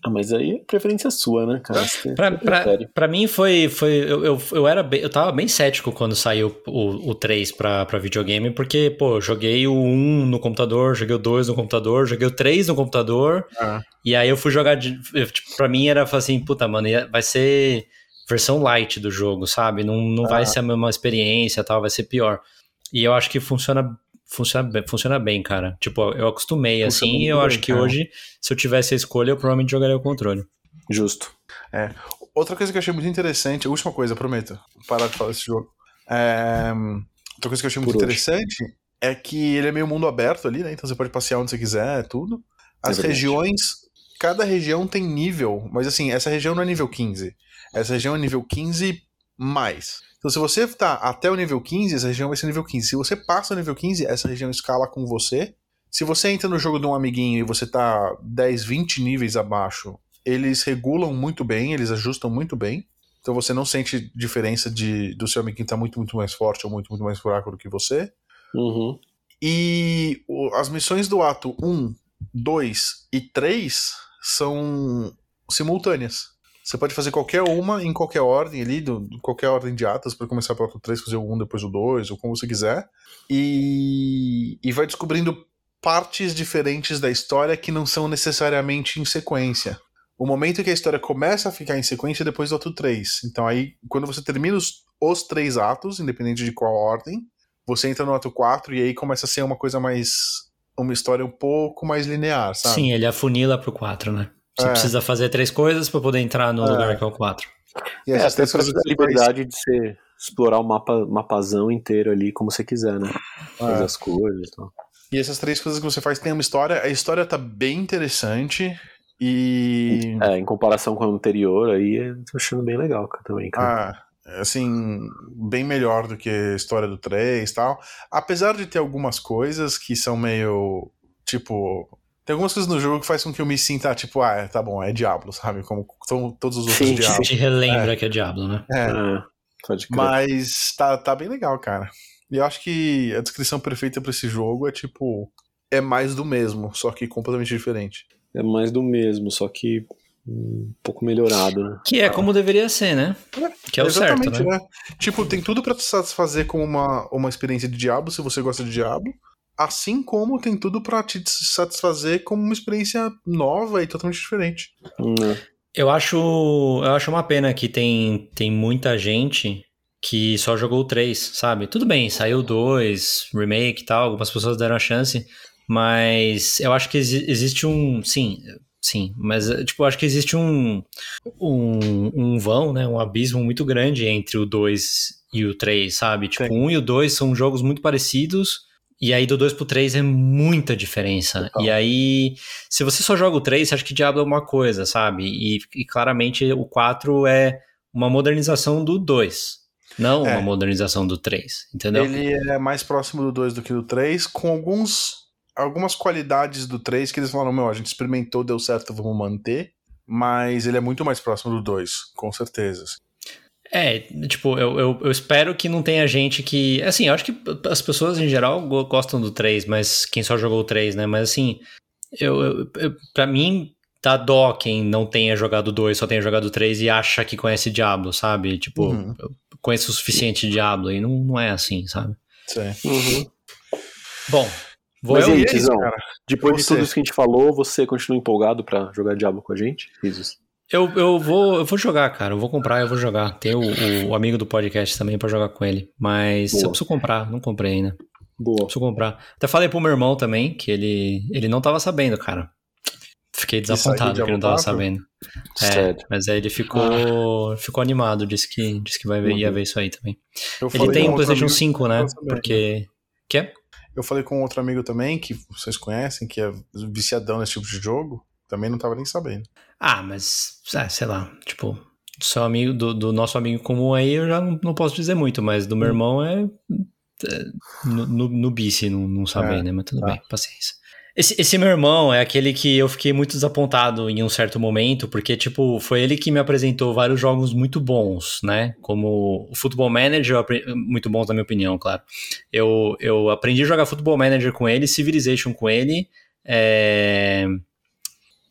Ah, mas aí é preferência sua, né, cara? Você Pra, você pra, pra mim foi. foi eu, eu, eu, era bem, eu tava bem cético quando saiu o, o 3 pra, pra videogame, porque, pô, eu joguei o 1 no computador, joguei o 2 no computador, joguei o 3 no computador, Ah. e aí eu fui jogar. De, eu, tipo, pra mim era assim, puta, mano, ia- vai ser versão light do jogo, sabe? Não, não vai Ah. ser a mesma experiência e tal, vai ser pior. E eu acho que funciona. Funciona bem, funciona bem, cara. Tipo, eu acostumei Funciona assim, e eu bem, acho que cara. hoje, se eu tivesse a escolha, eu provavelmente jogaria o controle. Justo. Outra coisa que eu achei muito interessante, a última coisa, prometo, parar de falar desse jogo. É, outra coisa que eu achei muito Por hoje. interessante é que ele é meio mundo aberto ali, né? Então você pode passear onde você quiser, tudo. As É regiões, cada região tem nível, mas assim, essa região não é nível 15. Essa região é nível 15 mais. Então se você tá até o nível 15, essa região vai ser nível 15. Se você passa o nível 15, essa região escala com você. Se você entra no jogo de um amiguinho e você tá 10, 20 níveis abaixo, eles regulam muito bem, eles ajustam muito bem. Então você não sente diferença de, do seu amiguinho estar tá muito, muito mais forte ou muito, muito mais fraco do que você. Uhum. E o, as missões do ato 1, 2 e 3 são simultâneas. Você pode fazer qualquer uma em qualquer ordem ali, do, qualquer ordem de atas, para começar pelo ato 3, fazer o 1, depois o 2, ou como você quiser. E, e vai descobrindo partes diferentes da história que não são necessariamente em sequência. O momento que a história começa a ficar em sequência é depois do ato 3. Então aí, quando você termina os, os três atos, independente de qual ordem, você entra no ato 4 e aí começa a ser uma coisa mais. uma história um pouco mais linear, sabe? Sim, ele afunila pro 4, né? Você é. precisa fazer três coisas para poder entrar no é. lugar que é o 4. E é, até para a liberdade de você explorar o mapa, mapazão inteiro ali como você quiser, né? Fazer é. as coisas e tal. E essas três coisas que você faz tem uma história. A história tá bem interessante. E. É, em comparação com a anterior, aí tô achando bem legal também, cara. Ah, assim, bem melhor do que a história do 3 e tal. Apesar de ter algumas coisas que são meio. Tipo, tem algumas coisas no jogo que faz com que eu me sinta, tipo, ah, tá bom, é Diablo, sabe? Como são todos os outros Sim, Diablo. te relembra é. que é Diablo, né? É. é Mas tá, tá bem legal, cara. E eu acho que a descrição perfeita para esse jogo é tipo. É mais do mesmo, só que completamente diferente. É mais do mesmo, só que um pouco melhorado, né? Que é como deveria ser, né? É, que é o certo, né? né? Tipo, tem tudo para te satisfazer como uma, uma experiência de Diablo, se você gosta de Diablo. Assim como tem tudo para te satisfazer como uma experiência nova e totalmente diferente. Hum. Eu acho, eu acho uma pena que tem, tem muita gente que só jogou o 3, sabe? Tudo bem, saiu 2, remake e tal, algumas pessoas deram a chance, mas eu acho que existe um. Sim, sim, mas tipo, eu acho que existe um, um, um vão, né? Um abismo muito grande entre o 2 e o 3, sabe? Tipo, o 1 um e o 2 são jogos muito parecidos e aí do 2 pro 3 é muita diferença. Total. E aí, se você só joga o 3, você acha que Diablo é uma coisa, sabe? E, e claramente o 4 é uma modernização do 2. Não é. uma modernização do 3, entendeu? Ele é mais próximo do 2 do que do 3, com alguns algumas qualidades do 3 que eles falaram, meu, a gente experimentou, deu certo, vamos manter. Mas ele é muito mais próximo do 2, com certeza. É, tipo, eu, eu, eu, espero que não tenha gente que. Assim, eu acho que as pessoas em geral gostam do 3, mas quem só jogou o 3, né? Mas assim, eu, eu, eu, pra mim, dá dó quem não tenha jogado o 2, só tenha jogado o 3 e acha que conhece Diablo, sabe? Tipo, uhum. eu conheço o suficiente de Diablo e não, não é assim, sabe? Sim. Uhum. Bom, vou Mas eu aí, Tizão, depois de tudo isso que a gente falou, você continua empolgado para jogar Diablo com a gente? Fiz eu, eu, vou, eu vou jogar, cara. Eu vou comprar, eu vou jogar. Tem o, o amigo do podcast também pra jogar com ele. Mas Boa. eu preciso comprar, não comprei ainda. Boa. Preciso comprar. Até falei pro meu irmão também que ele, ele não tava sabendo, cara. Fiquei desapontado que ele não tava sabendo. É, mas aí ele ficou, ah. ficou animado, disse que, disse que vai ver, ia ver isso aí também. Ele tem um PlayStation 5, né? Porque. Quer? Eu falei com outro amigo também, que vocês conhecem, que é viciadão nesse tipo de jogo. Também não tava nem sabendo. Ah, mas, é, sei lá, tipo, do seu amigo, do, do, nosso amigo comum aí, eu já não, não posso dizer muito, mas do meu hum. irmão é, é no, no, no bice, não, não saber, é, né? Mas tudo tá. bem, paciência. Esse, esse meu irmão é aquele que eu fiquei muito desapontado em um certo momento, porque, tipo, foi ele que me apresentou vários jogos muito bons, né? Como o Football Manager, muito bons na minha opinião, claro. Eu, eu aprendi a jogar Football Manager com ele, Civilization com ele, é...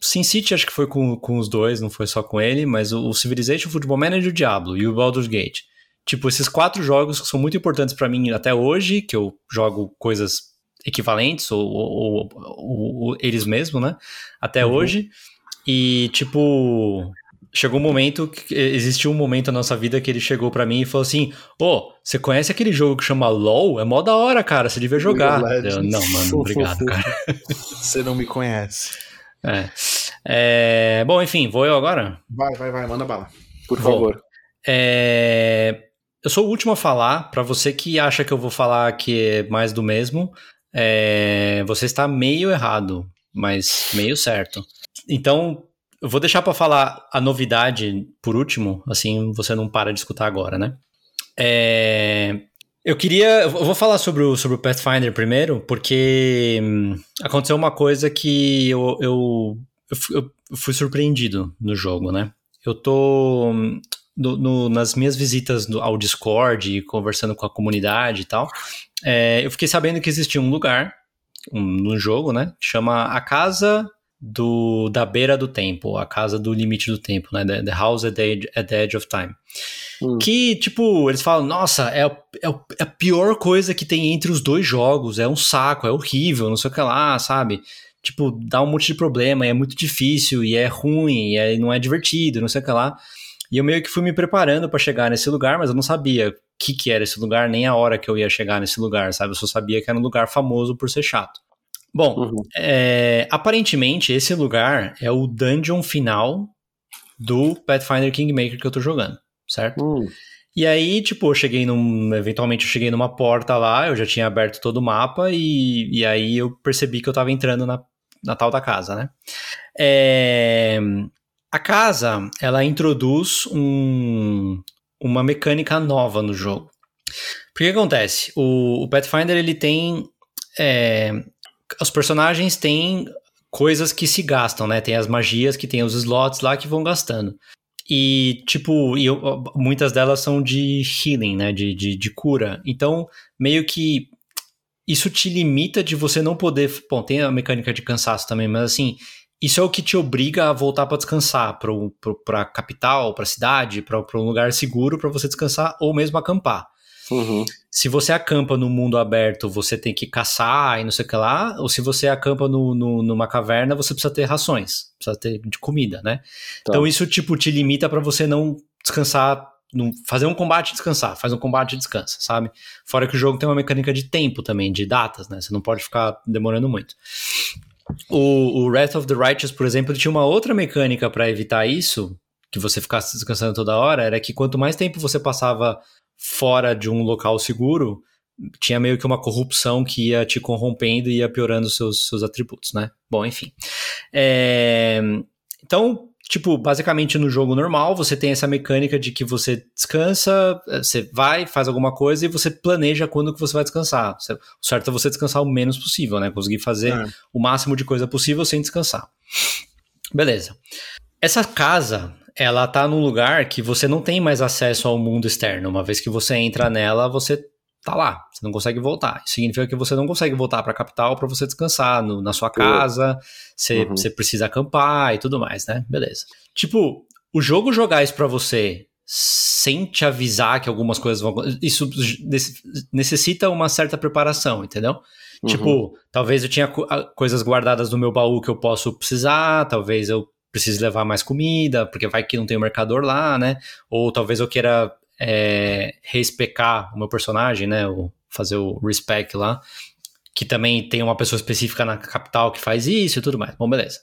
Sin City acho que foi com, com os dois, não foi só com ele, mas o, o Civilization, o Football Manager, o Diablo e o Baldur's Gate. Tipo, esses quatro jogos que são muito importantes para mim até hoje, que eu jogo coisas equivalentes ou, ou, ou, ou eles mesmos, né? Até uhum. hoje. E, tipo, chegou um momento, que, existiu um momento na nossa vida que ele chegou para mim e falou assim: Ô, oh, você conhece aquele jogo que chama LOL? É mó da hora, cara, você devia jogar. Eu, não, mano, obrigado, cara. Você não me conhece. É. é. Bom, enfim, vou eu agora? Vai, vai, vai, manda bala. Por vou. favor. É... Eu sou o último a falar. Para você que acha que eu vou falar que é mais do mesmo, é... você está meio errado, mas meio certo. Então, eu vou deixar para falar a novidade por último, assim você não para de escutar agora, né? É... Eu queria. Eu vou falar sobre o, sobre o Pathfinder primeiro, porque hum, aconteceu uma coisa que eu, eu, eu, eu fui surpreendido no jogo, né? Eu tô hum, no- no- nas minhas visitas ao Discord, conversando com a comunidade e tal, é, eu fiquei sabendo que existia um lugar um, no jogo, né? Que chama a Casa do, da Beira do Tempo, a Casa do Limite do Tempo, né? The, the House at the, Edge, at the Edge of Time. Hum. Que, tipo, eles falam, nossa, é, é, é a pior coisa que tem entre os dois jogos, é um saco, é horrível, não sei o que lá, sabe? Tipo, dá um monte de problema, e é muito difícil, e é ruim, e é- não é divertido, não sei o que lá. E eu meio que fui me preparando pra chegar nesse lugar, mas eu não sabia o que, que era esse lugar, nem a hora que eu ia chegar nesse lugar, sabe? Eu só sabia que era um lugar famoso por ser chato. Bom, Uhum. é, aparentemente esse lugar é o dungeon final do Pathfinder Kingmaker que eu tô jogando, certo? Hum. E aí, tipo, eu cheguei num. Eventualmente eu cheguei numa porta lá, eu já tinha aberto todo o mapa, e, e aí eu percebi que eu tava entrando na, na tal da casa, né? É, a casa, ela introduz um, uma mecânica nova no jogo. Porque o que acontece? O, o Pathfinder, ele tem. é, os personagens têm coisas que se gastam, né? Tem as magias que tem os slots lá que vão gastando. E, tipo, e eu- muitas delas são de healing, né? De, de, de cura. Então, meio que isso te limita de você não poder. Bom, tem a mecânica de cansaço também, mas assim, isso é o que te obriga a voltar para descansar, pro, pra capital, pra cidade, pra, pra um lugar seguro para você descansar ou mesmo acampar. Uhum. Se você acampa no mundo aberto, você tem que caçar e não sei o que lá, ou se você acampa no, no- numa caverna, você precisa ter rações, precisa ter de comida, né? Tá. Então isso, tipo, te limita para você não descansar, fazer um combate e descansar, faz um combate e descansa, sabe? Fora que o jogo tem uma mecânica de tempo também, de datas, né? Você não pode ficar demorando muito. O, o Wrath of the Righteous, por exemplo, ele tinha uma outra mecânica para evitar isso, que você ficasse descansando toda hora, era que quanto mais tempo você passava fora de um local seguro, tinha meio que uma corrupção que ia te corrompendo e ia piorando seus, seus atributos, né? Bom, enfim. É, Então, tipo, basicamente no jogo normal, você tem essa mecânica de que você descansa, eh, você vai, faz alguma coisa e você planeja quando que você vai descansar. O certo é você descansar o menos possível, né? Conseguir fazer É. o máximo de coisa possível sem descansar. Beleza. Essa casa, ela tá num lugar que você não tem mais acesso ao mundo externo. Uma vez que você entra nela, você tá lá, você não consegue voltar. Isso significa que você não consegue voltar para a capital para você descansar no- na sua casa, você, Uhum. você precisa acampar e tudo mais, né? Beleza. Tipo, o jogo jogar isso para você sem te avisar que algumas coisas vão isso nece- necessita uma certa preparação, entendeu? Uhum. Tipo, talvez eu tinha coisas guardadas no meu baú que eu posso precisar, talvez eu precise levar mais comida, porque vai que não tem o mercador lá, né? Ou talvez eu queira é, respecar o meu personagem, né? Ou fazer o respec lá, que também tem uma pessoa específica na capital que faz isso e tudo mais. Bom, beleza.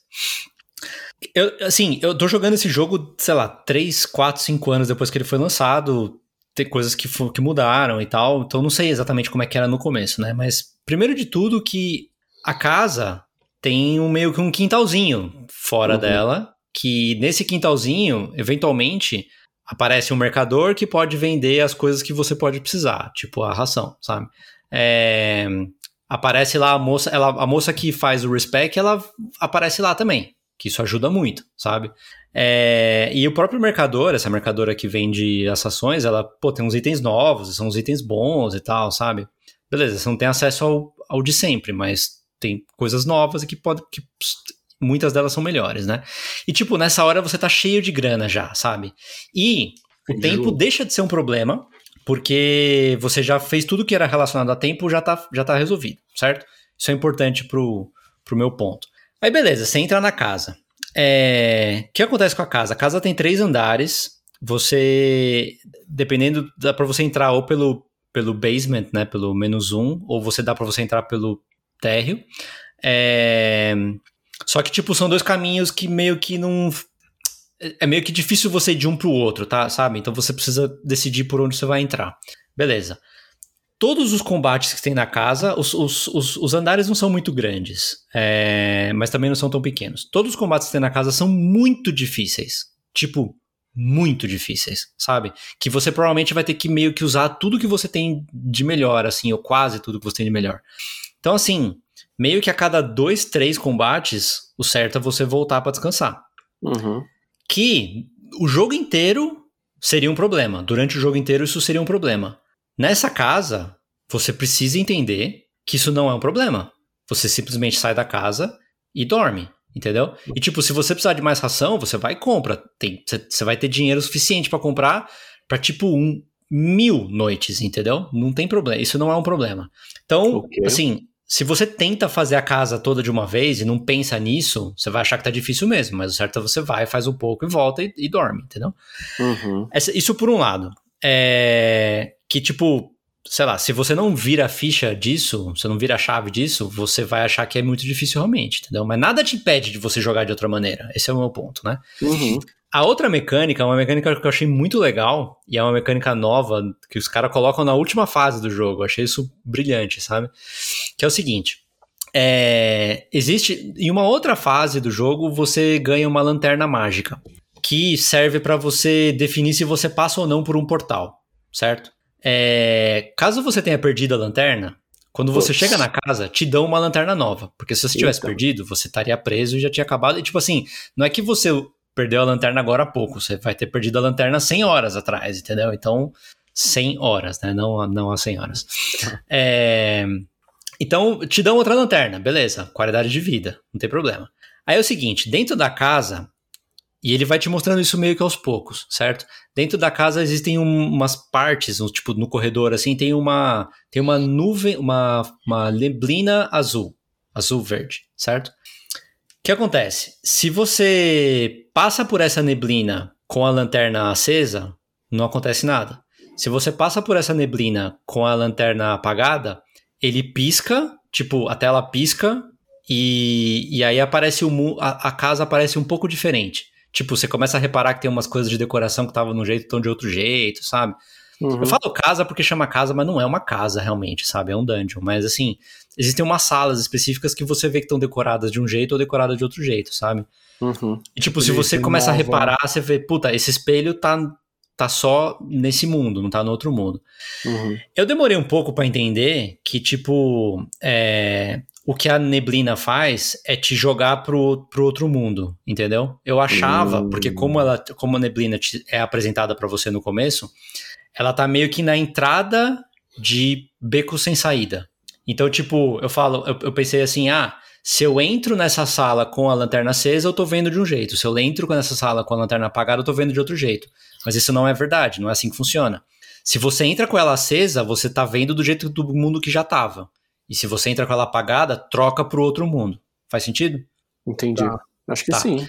Eu, assim, eu tô jogando esse jogo, sei lá, 3, 4, 5 anos depois que ele foi lançado. Tem coisas que, que mudaram e tal. Então não sei exatamente como é que era no começo, né? Mas primeiro de tudo que a casa tem um meio que um quintalzinho fora Uhum. dela. Que nesse quintalzinho, eventualmente, aparece um mercador que pode vender as coisas que você pode precisar, tipo a ração, sabe? É, aparece lá a moça, ela, a moça que faz o respec, ela aparece lá também, que isso ajuda muito, sabe? É, e o próprio mercador, essa mercadora que vende as ações, ela, pô, tem uns itens novos, são uns itens bons e tal, sabe? Beleza, você não tem acesso ao, ao de sempre, mas tem coisas novas e que pode, que muitas delas são melhores, né? E tipo, nessa hora você tá cheio de grana já, sabe? E o Entendi. tempo deixa de ser um problema, porque você já fez tudo que era relacionado a tempo, já tá, já tá resolvido, certo? Isso é importante pro, pro meu ponto. Aí beleza, você entra na casa. É, O que acontece com a casa? A casa tem três andares. Você, dependendo, dá pra você entrar ou pelo, pelo basement, né? Pelo menos um, ou você dá pra você entrar pelo térreo. É, Só que, tipo, são dois caminhos que meio que não. É meio que difícil você ir de um pro outro, tá? Sabe? Então você precisa decidir por onde você vai entrar. Beleza. Todos os combates que tem na casa, os, os, os, os andares não são muito grandes, é, mas também não são tão pequenos. Todos os combates que tem na casa são muito difíceis. Tipo, muito difíceis, sabe? Que você provavelmente vai ter que meio que usar tudo que você tem de melhor, assim, ou quase tudo que você tem de melhor. Então, assim, meio que a cada dois, três combates, o certo é você voltar pra descansar. Uhum. Que o jogo inteiro seria um problema. Durante o jogo inteiro, isso seria um problema. Nessa casa, você precisa entender que isso não é um problema. Você simplesmente sai da casa e dorme. Entendeu? E tipo, se você precisar de mais ração, você vai e compra. Tem, você, você vai ter dinheiro suficiente pra comprar pra tipo um mil noites, entendeu? Não tem problema. Isso não é um problema. Então, Ok. assim, se você tenta fazer a casa toda de uma vez e não pensa nisso, você vai achar que tá difícil mesmo. Mas o certo é você vai, faz um pouco e volta e, e dorme, entendeu? Uhum. Essa- isso por um lado. É, que, tipo, sei lá, se você não vira a ficha disso, você não vira a chave disso, você vai achar que é muito difícil realmente, entendeu? Mas nada te impede de você jogar de outra maneira. Esse é o meu ponto, né? Uhum. A outra mecânica é uma mecânica que eu achei muito legal e é uma mecânica nova que os caras colocam na última fase do jogo. Eu achei isso brilhante, sabe? Que é o seguinte: é, existe em uma outra fase do jogo você ganha uma lanterna mágica que serve pra você definir se você passa ou não por um portal, certo? É, caso você tenha perdido a lanterna, quando você chega na casa, te dão uma lanterna nova. Porque se você tivesse perdido, você estaria preso e já tinha acabado. E tipo assim, não é que você perdeu a lanterna agora há pouco, você vai ter perdido a lanterna 100 horas atrás, entendeu? Então, 100 horas, né? Não, não há 100 horas. É, Então, te dão outra lanterna, beleza, qualidade de vida, não tem problema. Aí é o seguinte, dentro da casa, e ele vai te mostrando isso meio que aos poucos, certo? Dentro da casa existem um- umas partes, um, tipo no corredor assim, tem uma tem uma nuvem, uma, uma neblina azul, azul verde, certo? O que acontece? Se você passa por essa neblina com a lanterna acesa, não acontece nada. Se você passa por essa neblina com a lanterna apagada, ele pisca, tipo, a tela pisca e, e aí aparece o mu- a, a casa aparece um pouco diferente. Tipo, você começa a reparar que tem umas coisas de decoração que estavam de um jeito, estão de outro jeito, sabe? Uhum. Eu falo casa porque chama casa, mas não é uma casa realmente, sabe? É um dungeon. Mas assim, existem umas salas específicas que você vê que estão decoradas de um jeito ou decoradas de outro jeito, sabe? Uhum. E tipo, se você começa a reparar, você vê, puta, esse espelho tá, tá só nesse mundo, não tá no outro mundo. Uhum. Eu demorei um pouco pra entender que, tipo, é, o que a neblina faz é te jogar pro, pro outro mundo, entendeu? Eu achava, Hum. porque como, ela, como a neblina te- é apresentada pra você no começo, ela tá meio que na entrada de beco sem saída. Então, tipo, eu falo, eu, eu pensei assim, ah, se eu entro nessa sala com a lanterna acesa, eu tô vendo de um jeito. Se eu entro nessa sala com a lanterna apagada, eu tô vendo de outro jeito. Mas isso não é verdade, não é assim que funciona. Se você entra com ela acesa, você tá vendo do jeito do mundo que já tava. E se você entra com ela apagada, troca pro outro mundo. Faz sentido? Entendi. Tá. Acho que Tá. sim.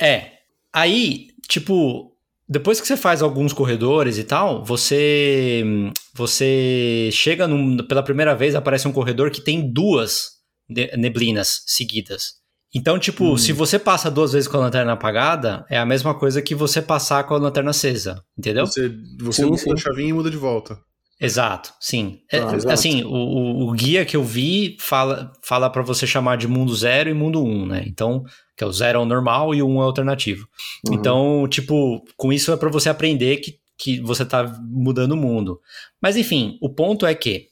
É. Aí, tipo, depois que você faz alguns corredores e tal, você você chega num, pela primeira vez aparece um corredor que tem duas ne- neblinas seguidas. Então, tipo, Hum. se você passa duas vezes com a lanterna apagada, é a mesma coisa que você passar com a lanterna acesa, entendeu? Você, você sim. a chavinha e muda de volta. Exato, sim. É, Tá, exato. Assim, o, o- guia que eu vi fala, fala para você chamar de mundo zero e mundo um, né? Então, que é o zero é o normal e o um é o alternativo. Uhum. Então, tipo, com isso é para você aprender que, que você tá mudando o mundo. Mas enfim, o ponto é que,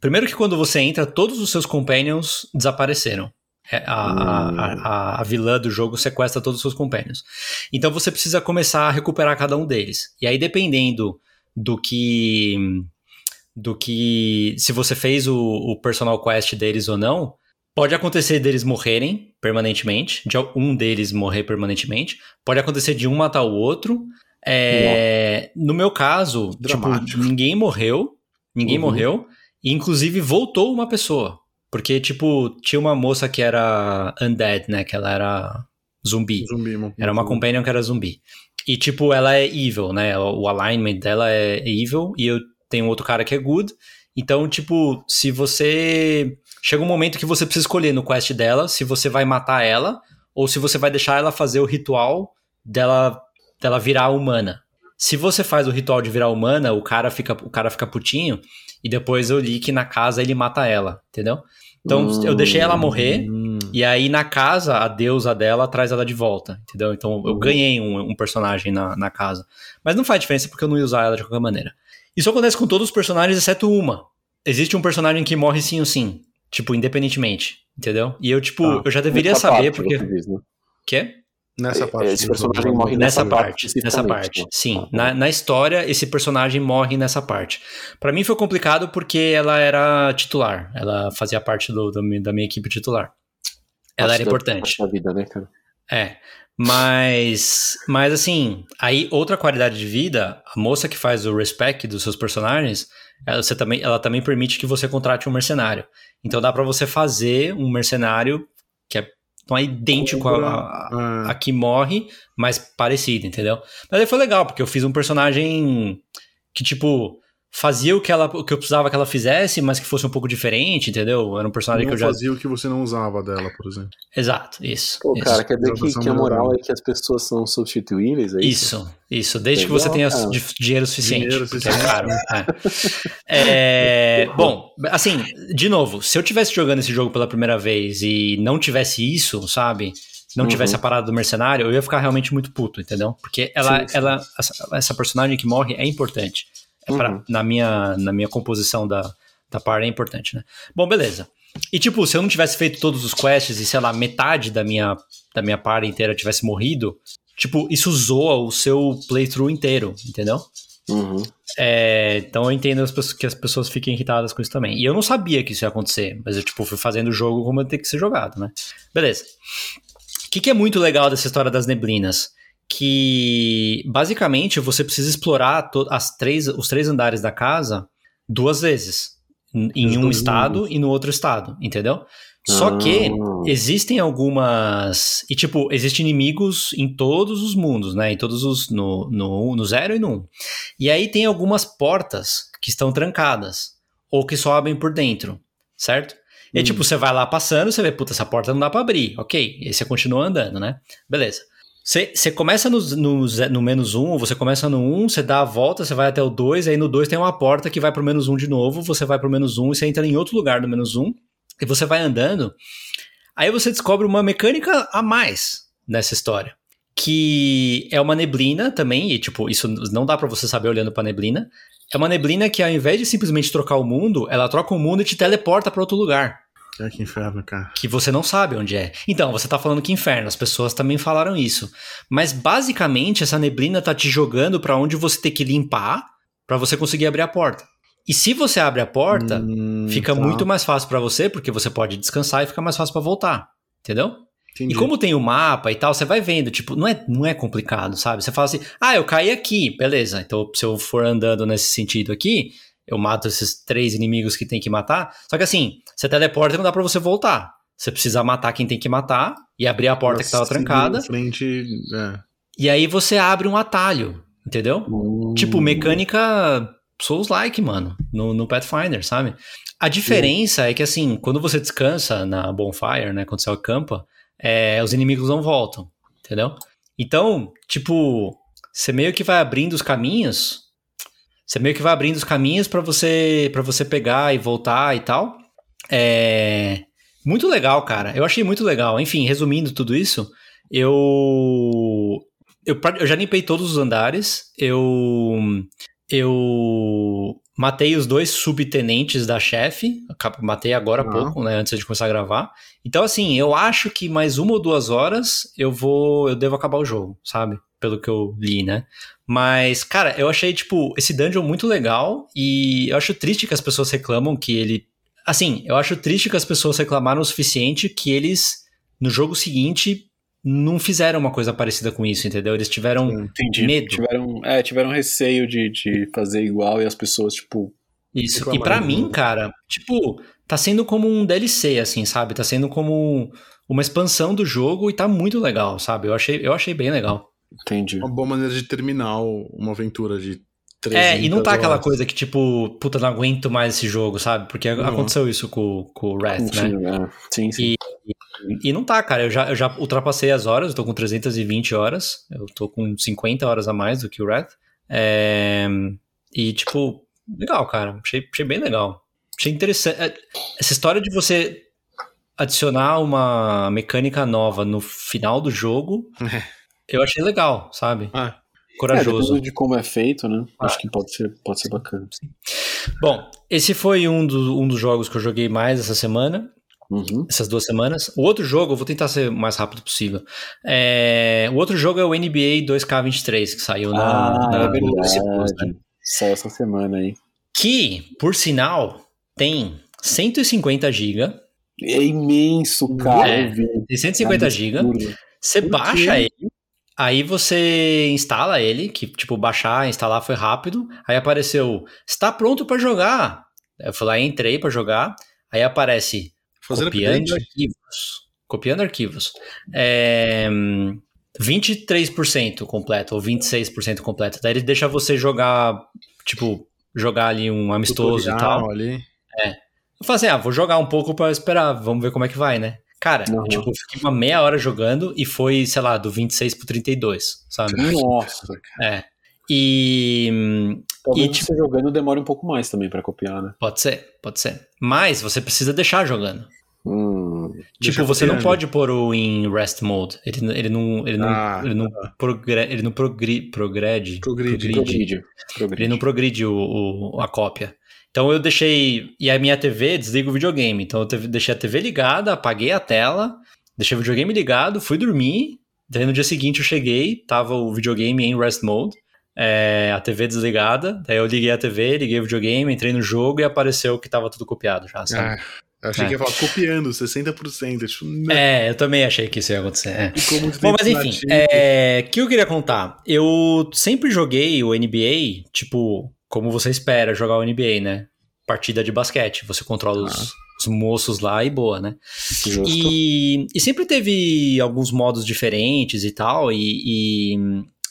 primeiro que quando você entra, todos os seus companions desapareceram. É, A, a, a, a vilã do jogo sequestra todos os seus companions. Então você precisa começar a recuperar cada um deles. E aí, dependendo do que. Do que. Se você fez o, o personal quest deles ou não, pode acontecer deles morrerem permanentemente, de um deles morrer permanentemente. Pode acontecer de um matar o outro. É, no meu caso, tipo, ninguém morreu. Ninguém Uhum. morreu. E inclusive voltou uma pessoa. Porque, tipo, tinha uma moça que era undead, né? Que ela era zumbi. Zumbi. Era uma companion que era zumbi. E, tipo, ela é evil, né? O o alignment dela é evil. E eu tenho outro cara que é good. Então, tipo, se você. Chega um momento que você precisa escolher no quest dela se você vai matar ela ou se você vai deixar ela fazer o ritual dela, dela virar humana. Se você faz o ritual de virar humana, o cara fica, o cara fica putinho e depois eu li que na casa ele mata ela, entendeu? Então Hum. eu deixei ela morrer Hum. e aí na casa a deusa dela traz ela de volta, entendeu? Então eu Uhum. ganhei um, um personagem na, na casa. Mas não faz diferença porque eu não ia usar ela de qualquer maneira. Isso acontece com todos os personagens exceto uma. Existe um personagem que morre sim ou sim. Tipo, independentemente, entendeu? E eu, tipo, Tá. eu já deveria Nessa saber, parte, porque. diz, né? Quê? Nessa parte. esse personagem morre Nessa nessa parte, nessa especificamente, parte. né? Sim, Ah, na, na história, esse personagem morre nessa parte. Pra mim foi complicado porque ela era titular. Ela fazia parte do, do da minha equipe titular. Ela parte era importante. parte Da vida, né, cara? É. Mas, mas assim, aí outra qualidade de vida, a moça que faz o respec dos seus personagens, ela, você também, ela também permite que você contrate um mercenário. Então dá pra você fazer um mercenário que é, não é idêntico a, a, Ah, a que morre, mas parecido, entendeu? Mas aí foi legal, porque eu fiz um personagem que, tipo, fazia o que, ela, o que eu precisava que ela fizesse, mas que fosse um pouco diferente, entendeu? Era um personagem não que eu já. fazia o que você não usava dela, por exemplo. Exato, isso. Pô, isso. cara, quer dizer que, que a moral é que as pessoas são substituíveis, é isso? Isso, isso. Desde que Legal, você tenha cara. di- dinheiro suficiente. Dinheiro porque é suficiente. caro. É. É, bom, assim, de novo, se eu tivesse jogando esse jogo pela primeira vez e não tivesse isso, sabe? Não Uhum. tivesse a parada do mercenário, eu ia ficar realmente muito puto, entendeu? Porque ela, Sim, sim. ela essa, essa personagem que morre é importante. É pra- Uhum. na, minha, na minha composição da, da par é importante, né? Bom, beleza. E tipo, se eu não tivesse feito todos os quests e, sei lá, metade da minha, da minha par inteira tivesse morrido, tipo, isso zoa o seu playthrough inteiro, entendeu? Uhum. É, então eu entendo as pessoas- que as pessoas fiquem irritadas com isso também. E eu não sabia que isso ia acontecer, mas eu tipo, fui fazendo o jogo como tem que ser jogado, né? Beleza. O que, que é muito legal dessa história das neblinas? Que basicamente você precisa explorar as três, os três andares da casa duas vezes. Em um estado e no outro estado, entendeu? Só que Ah. existem algumas. E, tipo, existem inimigos em todos os mundos, né? Em todos os. No, no, no zero e no um. E aí tem algumas portas que estão trancadas. Ou que só abrem por dentro, certo? E Hum. tipo, você vai lá passando, você vê, puta, essa porta não dá pra abrir. Ok. E aí você continua andando, né? Beleza. Você, começa no, no, no menos um, você começa no um, você dá a volta, você vai até o dois, aí no dois tem uma porta que vai pro menos um de novo, você vai pro menos um e você entra em outro lugar do menos um, e você vai andando. Aí você descobre uma mecânica a mais nessa história. Que é uma neblina também, e tipo, isso não dá pra você saber olhando pra neblina. É uma neblina que ao invés de simplesmente trocar o mundo, ela troca o mundo e te teleporta pra outro lugar É que inferno, cara. que você não sabe onde é. Então, você tá falando que inferno, as pessoas também falaram isso. Mas basicamente essa neblina tá te jogando pra onde você tem que limpar pra você conseguir abrir a porta. E se você abre a porta, Hum, fica tá. muito mais fácil pra você, porque você pode descansar e fica mais fácil pra voltar. Entendeu? Entendi. E como tem o mapa e tal, você vai vendo, tipo, não é, não é complicado, sabe? Você fala assim, ah, eu caí aqui, beleza. Então, se eu for andando nesse sentido aqui, eu mato esses três inimigos que tem que matar. Só que assim, você teleporta e não dá pra você voltar. Você precisa matar quem tem que matar e abrir a porta que tava trancada. Frente, é. E aí você abre um atalho, entendeu? Hum. Tipo, mecânica Souls-like, mano, no, no Pathfinder, sabe? A diferença é que, assim, quando você descansa na bonfire, né, quando você acampa, é, os inimigos não voltam, entendeu? Então, tipo, você meio que vai abrindo os caminhos, você meio que vai abrindo os caminhos pra você para você pegar e voltar e tal. É muito legal, cara. Eu achei muito legal. Enfim, resumindo tudo isso, eu eu, eu já limpei todos os andares. Eu eu matei os dois subtenentes da chefe. Matei agora há Ah. pouco, né? Antes de começar a gravar. Então, assim, eu acho que mais uma ou duas horas eu vou. Eu devo acabar o jogo, sabe? Pelo que eu li, né? Mas, cara, eu achei, tipo, esse dungeon muito legal. E eu acho triste que as pessoas reclamam que ele. Assim, eu acho triste que as pessoas reclamaram o suficiente que eles, no jogo seguinte, não fizeram uma coisa parecida com isso, entendeu? Eles tiveram Entendi. medo. Tiveram, é, tiveram receio de, de fazer igual e as pessoas, tipo. Isso. E reclamaram do mim, cara, tipo, tá sendo como um DLC, assim, sabe? Tá sendo como uma expansão do jogo e tá muito legal, sabe? Eu achei, eu achei bem legal. Entendi. Uma boa maneira de terminar uma aventura de 300 É, e não tá aquela horas. coisa que, tipo, puta, não aguento mais esse jogo, sabe? Porque Uhum. aconteceu isso com, com o Wrath, né? É. Sim, sim. E não tá, cara. Eu já, eu já ultrapassei as horas, eu tô com 320 horas. Eu tô com 50 horas a mais do que o Wrath. É, E, tipo, legal, cara. Achei, achei bem legal. Achei interessante. É, Essa história de você adicionar uma mecânica nova no final do jogo, eu achei legal, sabe? Ah, corajoso. É, de como é feito, né? Ah. Acho que pode ser, pode ser bacana. Bom, esse foi um, do, um dos jogos que eu joguei mais essa semana. Uhum. Essas duas semanas. O outro jogo, eu vou tentar ser o mais rápido possível. É, o outro jogo é o NBA 2K23, que saiu na, ah, na, é verdade. Né? Saiu essa semana aí. Que, por sinal, tem 150 GB. É imenso, cara. É, tem 150 é GB. Você baixa ele, aí você instala ele, que tipo, baixar, instalar foi rápido. Aí apareceu, está pronto para jogar. Eu fui lá entrei para jogar. Aí aparece Fazendo copiando update. arquivos. Copiando arquivos. É, 23% completo, ou 26% completo. Daí ele deixa você jogar, tipo, jogar ali um amistoso Tutorial e tal. Ali. É. Eu falei assim, ah, vou jogar um pouco para esperar, vamos ver como é que vai, né? Cara, uhum. tipo, fiquei uma meia hora jogando e foi, sei lá, do 26 pro 32, sabe? Nossa, cara. É. E. Talvez e, tipo, você jogando demore um pouco mais também para copiar, né? Pode ser, pode ser. Mas você precisa deixar jogando. Hum, tipo, você não pode pôr o em rest mode. Ele, ele não, ele não, ah, ele não, tá. progre, ele não progri, progrede, progride, progride, progride. Ele não progride o, o, a cópia. Então eu deixei. E a minha TV desliga o videogame. Então eu deixei a TV ligada, apaguei a tela, deixei o videogame ligado, fui dormir. Daí no dia seguinte eu cheguei, tava o videogame em rest mode, é, a TV desligada. Daí eu liguei a TV, liguei o videogame, entrei no jogo e apareceu que tava tudo copiado já, sabe? Ah. Achei é. que ia falar copiando 60%. Tipo, É, eu também achei que isso ia acontecer. É. Bom, mas enfim, o é, que eu queria contar? Eu sempre joguei o NBA, tipo, como você espera jogar o NBA, né? Partida de basquete. Você controla ah. os, os, moços lá e boa, né? E, e, sempre teve alguns modos diferentes e tal. E, e,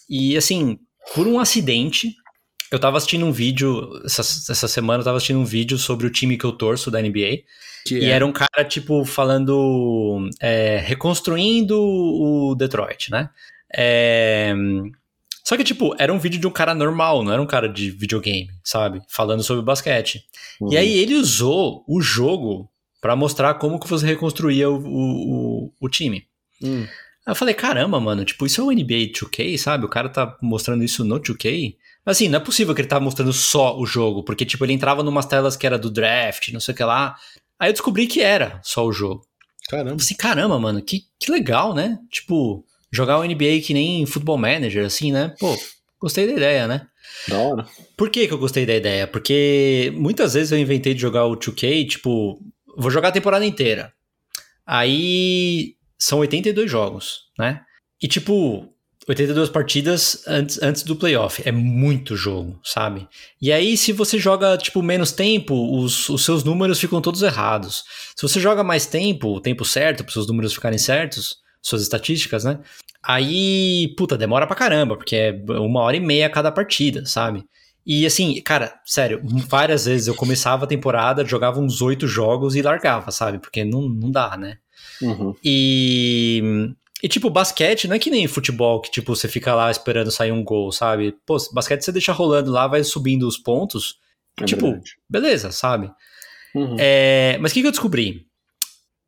e assim, por um acidente, eu tava assistindo um vídeo, essa, essa semana eu tava assistindo um vídeo sobre o time que eu torço da NBA. Que e é? era um cara, tipo, falando. É, reconstruindo o Detroit, né? É, só que, tipo, era um vídeo de um cara normal, não era um cara de videogame, sabe? Falando sobre basquete. Uhum. E aí ele usou o jogo para mostrar como que você reconstruía o, o, o time. Uhum. Aí eu falei, caramba, mano, tipo, isso é o NBA 2K, sabe? O cara tá mostrando isso no 2K. Mas assim, não é possível que ele tá mostrando só o jogo, porque, tipo, ele entrava numas telas que era do draft, não sei o que lá. Aí eu descobri que era só o jogo. Caramba. Assim, caramba, mano, que, que legal, né? Tipo, jogar o NBA que nem Football Manager, assim, né? Pô, gostei da ideia, né? Da hora. Por que, que eu gostei da ideia? Porque muitas vezes eu inventei de jogar o 2K, tipo, vou jogar a temporada inteira. Aí são 82 jogos, né? E tipo, 82 partidas antes, antes do playoff. É muito jogo, sabe? E aí, se você joga, tipo, menos tempo, os, os seus números ficam todos errados. Se você joga mais tempo, o tempo certo, para os seus números ficarem certos, suas estatísticas, né? Aí, puta, demora pra caramba, porque é uma hora e meia cada partida, sabe? E assim, cara, sério, várias vezes eu começava a temporada, jogava uns oito jogos e largava, sabe? Porque não, não dá, né? Uhum. E e, tipo, basquete não é que nem futebol, que, tipo, você fica lá esperando sair um gol, sabe? Pô, basquete você deixa rolando lá, vai subindo os pontos. É tipo, verdade. beleza, sabe? Uhum. É, mas o que, que eu descobri?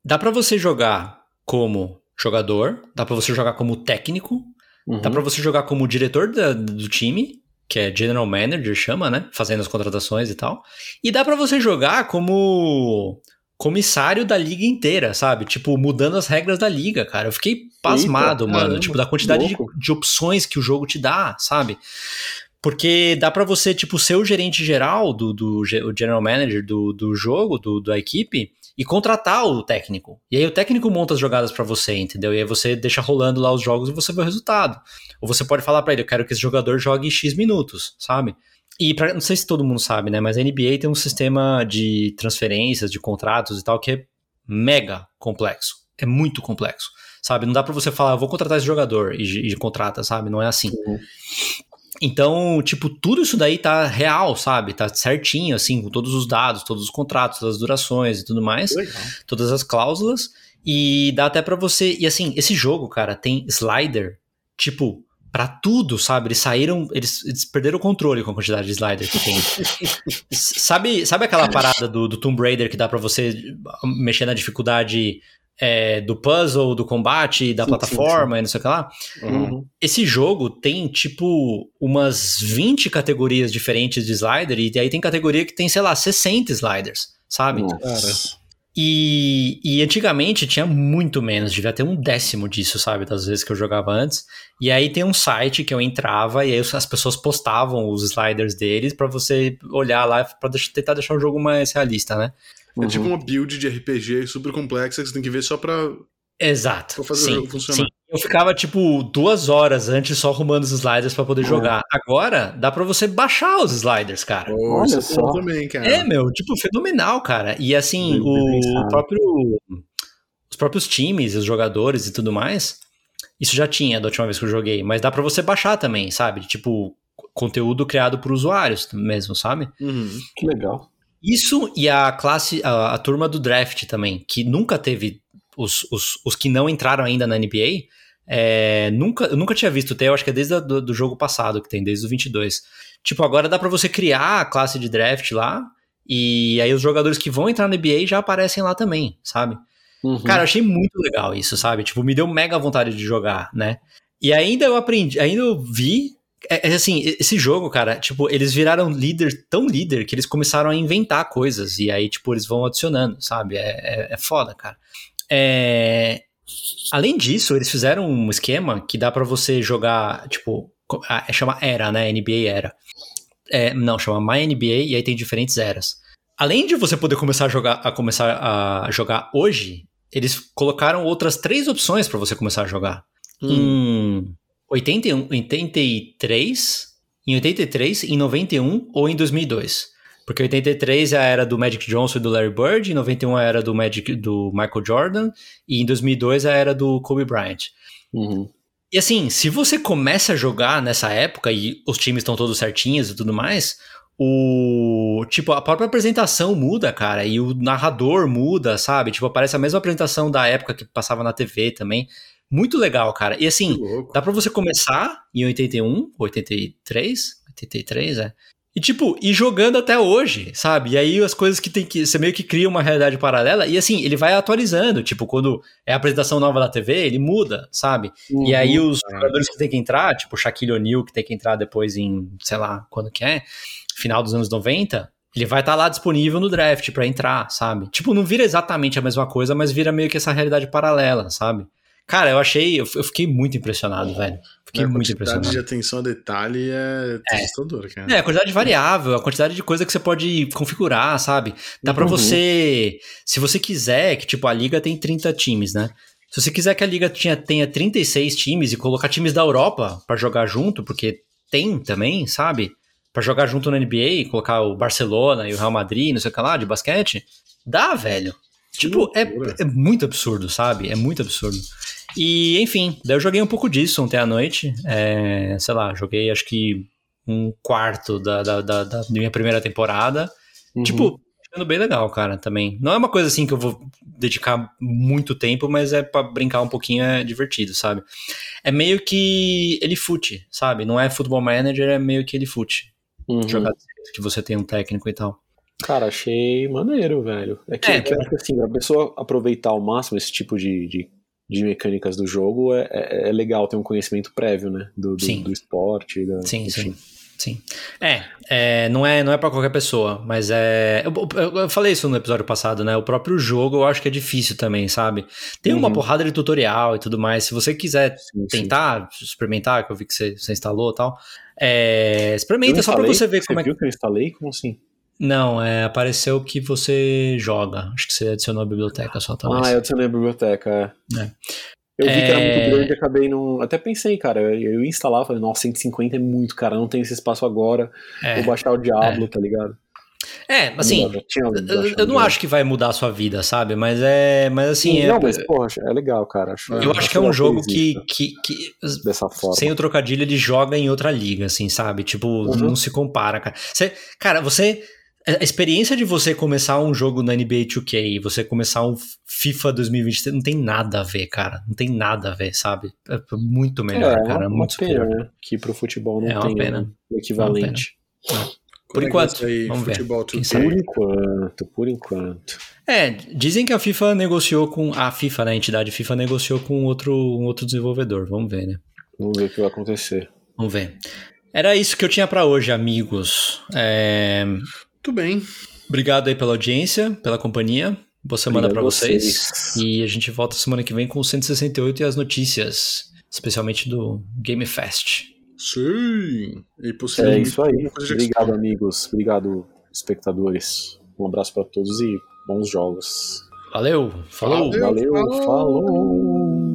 Dá para você jogar como jogador, dá para você jogar como técnico, uhum. dá para você jogar como diretor da, do time, que é general manager, chama, né? Fazendo as contratações e tal. E dá para você jogar como comissário da liga inteira, sabe? Tipo, mudando as regras da liga, cara. Eu fiquei pasmado, Eita, mano. Caramba, tipo, da quantidade de, de, opções que o jogo te dá, sabe? Porque dá para você, tipo, ser o gerente geral do, do o general manager do, do jogo, do, da equipe, e contratar o técnico. E aí o técnico monta as jogadas para você, entendeu? E aí você deixa rolando lá os jogos e você vê o resultado. Ou você pode falar para ele, eu quero que esse jogador jogue X minutos, sabe? E pra, não sei se todo mundo sabe, né? Mas a NBA tem um sistema de transferências, de contratos e tal, que é mega complexo. É muito complexo, sabe? Não dá para você falar, vou contratar esse jogador e, e, contrata, sabe? Não é assim. Uhum. Então, tipo, tudo isso daí tá real, sabe? Tá certinho, assim, com todos os dados, todos os contratos, todas as durações e tudo mais. Legal. Todas as cláusulas. E dá até para você. E assim, esse jogo, cara, tem slider, tipo, para tudo, sabe? Eles saíram, eles, eles, perderam o controle com a quantidade de slider que tem. sabe, sabe aquela parada do, do Tomb Raider que dá para você mexer na dificuldade é, do puzzle, do combate, da Sim, plataforma e não sei o que lá. Uhum. Esse jogo tem, tipo, umas 20 categorias diferentes de slider, e aí tem categoria que tem, sei lá, 60 sliders, sabe? Nossa. E, e antigamente tinha muito menos, devia ter um décimo disso, sabe? Das vezes que eu jogava antes. E aí tem um site que eu entrava e aí as pessoas postavam os sliders deles pra você olhar lá pra deixar- tentar deixar o jogo mais realista, né? É tipo Uhum. uma build de RPG super complexa que você tem que ver só pra. Exato. Pra fazer o sim, jogo funcionar. sim. Eu ficava, tipo, duas horas antes só arrumando os sliders pra poder jogar. Agora, dá pra você baixar os sliders, cara. Oh, Olha é só. também, cara. É, meu, tipo, fenomenal, cara. E assim, Bem o próprio. Os próprios times, os jogadores e tudo mais. Isso já tinha da última vez que eu joguei, mas dá pra você baixar também, sabe? Tipo, conteúdo criado por usuários mesmo, sabe? Uhum. Que legal. Isso e a classe, a, a turma do draft também, que nunca teve os, os, os que não entraram ainda na NBA, é, nunca, eu nunca tinha visto ter, eu acho que é desde o do, do jogo passado que tem, desde o 22. Tipo, agora dá pra você criar a classe de draft lá, e aí os jogadores que vão entrar na NBA já aparecem lá também, sabe? Uhum. Cara, eu achei muito legal isso, sabe? Tipo, me deu mega vontade de jogar, né? E ainda eu aprendi, ainda eu vi. É, é assim, esse jogo, cara, tipo, eles viraram líder, tão líder, que eles começaram a inventar coisas. E aí, tipo, eles vão adicionando, sabe? É, é, é foda, cara. É, Além disso, eles fizeram um esquema que dá pra você jogar, tipo, ah, é, chama Era, né? NBA Era. É, não, chama My NBA e aí tem diferentes eras. Além de você poder começar a jogar, a começar a jogar hoje, eles colocaram outras três opções pra você começar a jogar. Em 81, 83, em 83, em 91 ou em 2002. Porque 83 é a era do Magic Johnson e do Larry Bird, em 91 é a era do Magic do Michael Jordan e em 2002 é a era do Kobe Bryant. Uhum. E assim, se você começa a jogar nessa época e os times estão todos certinhos e tudo mais, o tipo a própria apresentação muda, cara, e o narrador muda, sabe? Tipo, aparece a mesma apresentação da época que passava na TV também. Muito legal, cara. E assim, dá pra você começar em 81, 83, 83, é. E tipo, ir jogando até hoje, sabe? E aí as coisas que tem que. Você meio que cria uma realidade paralela. E assim, ele vai atualizando. Tipo, quando é a apresentação nova da TV, ele muda, sabe? E aí Uhum. os jogadores que tem que entrar, tipo o Shaquille O'Neal, que tem que entrar depois em, sei lá, quando que é, final dos anos 90, ele vai estar lá disponível no draft pra entrar, sabe? Tipo, não vira exatamente a mesma coisa, mas vira meio que essa realidade paralela, sabe? Cara, eu achei, eu, eu fiquei muito impressionado, velho. Fiquei a muito quantidade impressionado. de atenção a detalhe é, assustadora, cara. É, a quantidade de variável, a quantidade de coisa que você pode configurar, sabe? Dá pra Uhum. você, se você quiser, que tipo, a liga tem 30 times, né? Se você quiser que a liga tinha, tenha 36 times e colocar times da Europa pra jogar junto, porque tem também, sabe? Pra jogar junto na NBA, colocar o Barcelona e o Real Madrid, não sei o que lá, de basquete, dá, velho. Tipo, é, é muito absurdo, sabe? É muito absurdo. E, enfim, daí eu joguei um pouco disso ontem à noite. É, sei lá, joguei acho que um quarto da, da, da, da minha primeira temporada. Uhum. Tipo, achando bem legal, cara, também. Não é uma coisa assim que eu vou dedicar muito tempo, mas é pra brincar um pouquinho, é divertido, sabe? É meio que ele fute, sabe? Não é futebol manager, é meio que ele fute. Uhum. Jogar que você tem um técnico e tal. Cara, achei maneiro, velho. É que, É, que eu acho que assim, pra pessoa aproveitar ao máximo esse tipo de, de, de mecânicas do jogo, é, é, é legal ter um conhecimento prévio, né? Do, do, Sim. do esporte. Da, Sim, enfim. sim. Sim. É, é, não é, não é para qualquer pessoa, mas é. Eu, eu- eu falei isso no episódio passado, né? O próprio jogo eu acho que é difícil também, sabe? Tem uma Uhum. porrada de tutorial e tudo mais. Se você quiser Sim, sim. tentar experimentar, que eu vi que você, você instalou e tal, é, experimenta só pra instalei, você ver como é que. viu que eu instalei? Como assim? Não, é, apareceu que você joga. Acho que você adicionou a biblioteca só, talvez. Ah, eu adicionei a biblioteca. É. É. Eu vi que era É. muito grande, acabei não. Até pensei, cara, eu, ia instalar, falei, nossa, 150 é muito, cara, não tem esse espaço agora. É, Vou baixar o Diablo, tá ligado? é, assim, eu, não acho que vai mudar a sua vida, sabe? Mas é. Mas assim, Sim, é, não, mas, porra, é legal, cara. Acho, eu acho que é um jogo que, que, que Dessa forma. sem o trocadilho, ele joga em outra liga, assim, sabe? Tipo, Uhum. não se compara, cara. Você, cara, você. A experiência de você começar um jogo na NBA 2K e você começar um FIFA 2023 não tem nada a ver, cara. Não tem nada a ver, sabe? É muito melhor, é, cara. uma, muito uma pena, superior. né? Que pro futebol não É uma tem pena. um equivalente. Por é que enquanto. Vamos ver. Futebol Quem 2K? sabe? Por enquanto, por enquanto. É, dizem que a FIFA negociou com. A FIFA, né? A entidade FIFA negociou com outro, um outro desenvolvedor. Vamos ver, né? Vamos ver o que vai acontecer. Vamos ver. Era isso que eu tinha pra hoje, amigos. É, Muito bem. Obrigado aí pela audiência, pela companhia. Boa semana Obrigado pra a vocês. vocês. E a gente volta semana que vem com o 168 e as notícias, especialmente do Game Fest. Sim. E É isso aí. Obrigado, amigos. Obrigado, espectadores. Um abraço pra todos e bons jogos. Valeu, falou. Valeu. Valeu, falou. falou.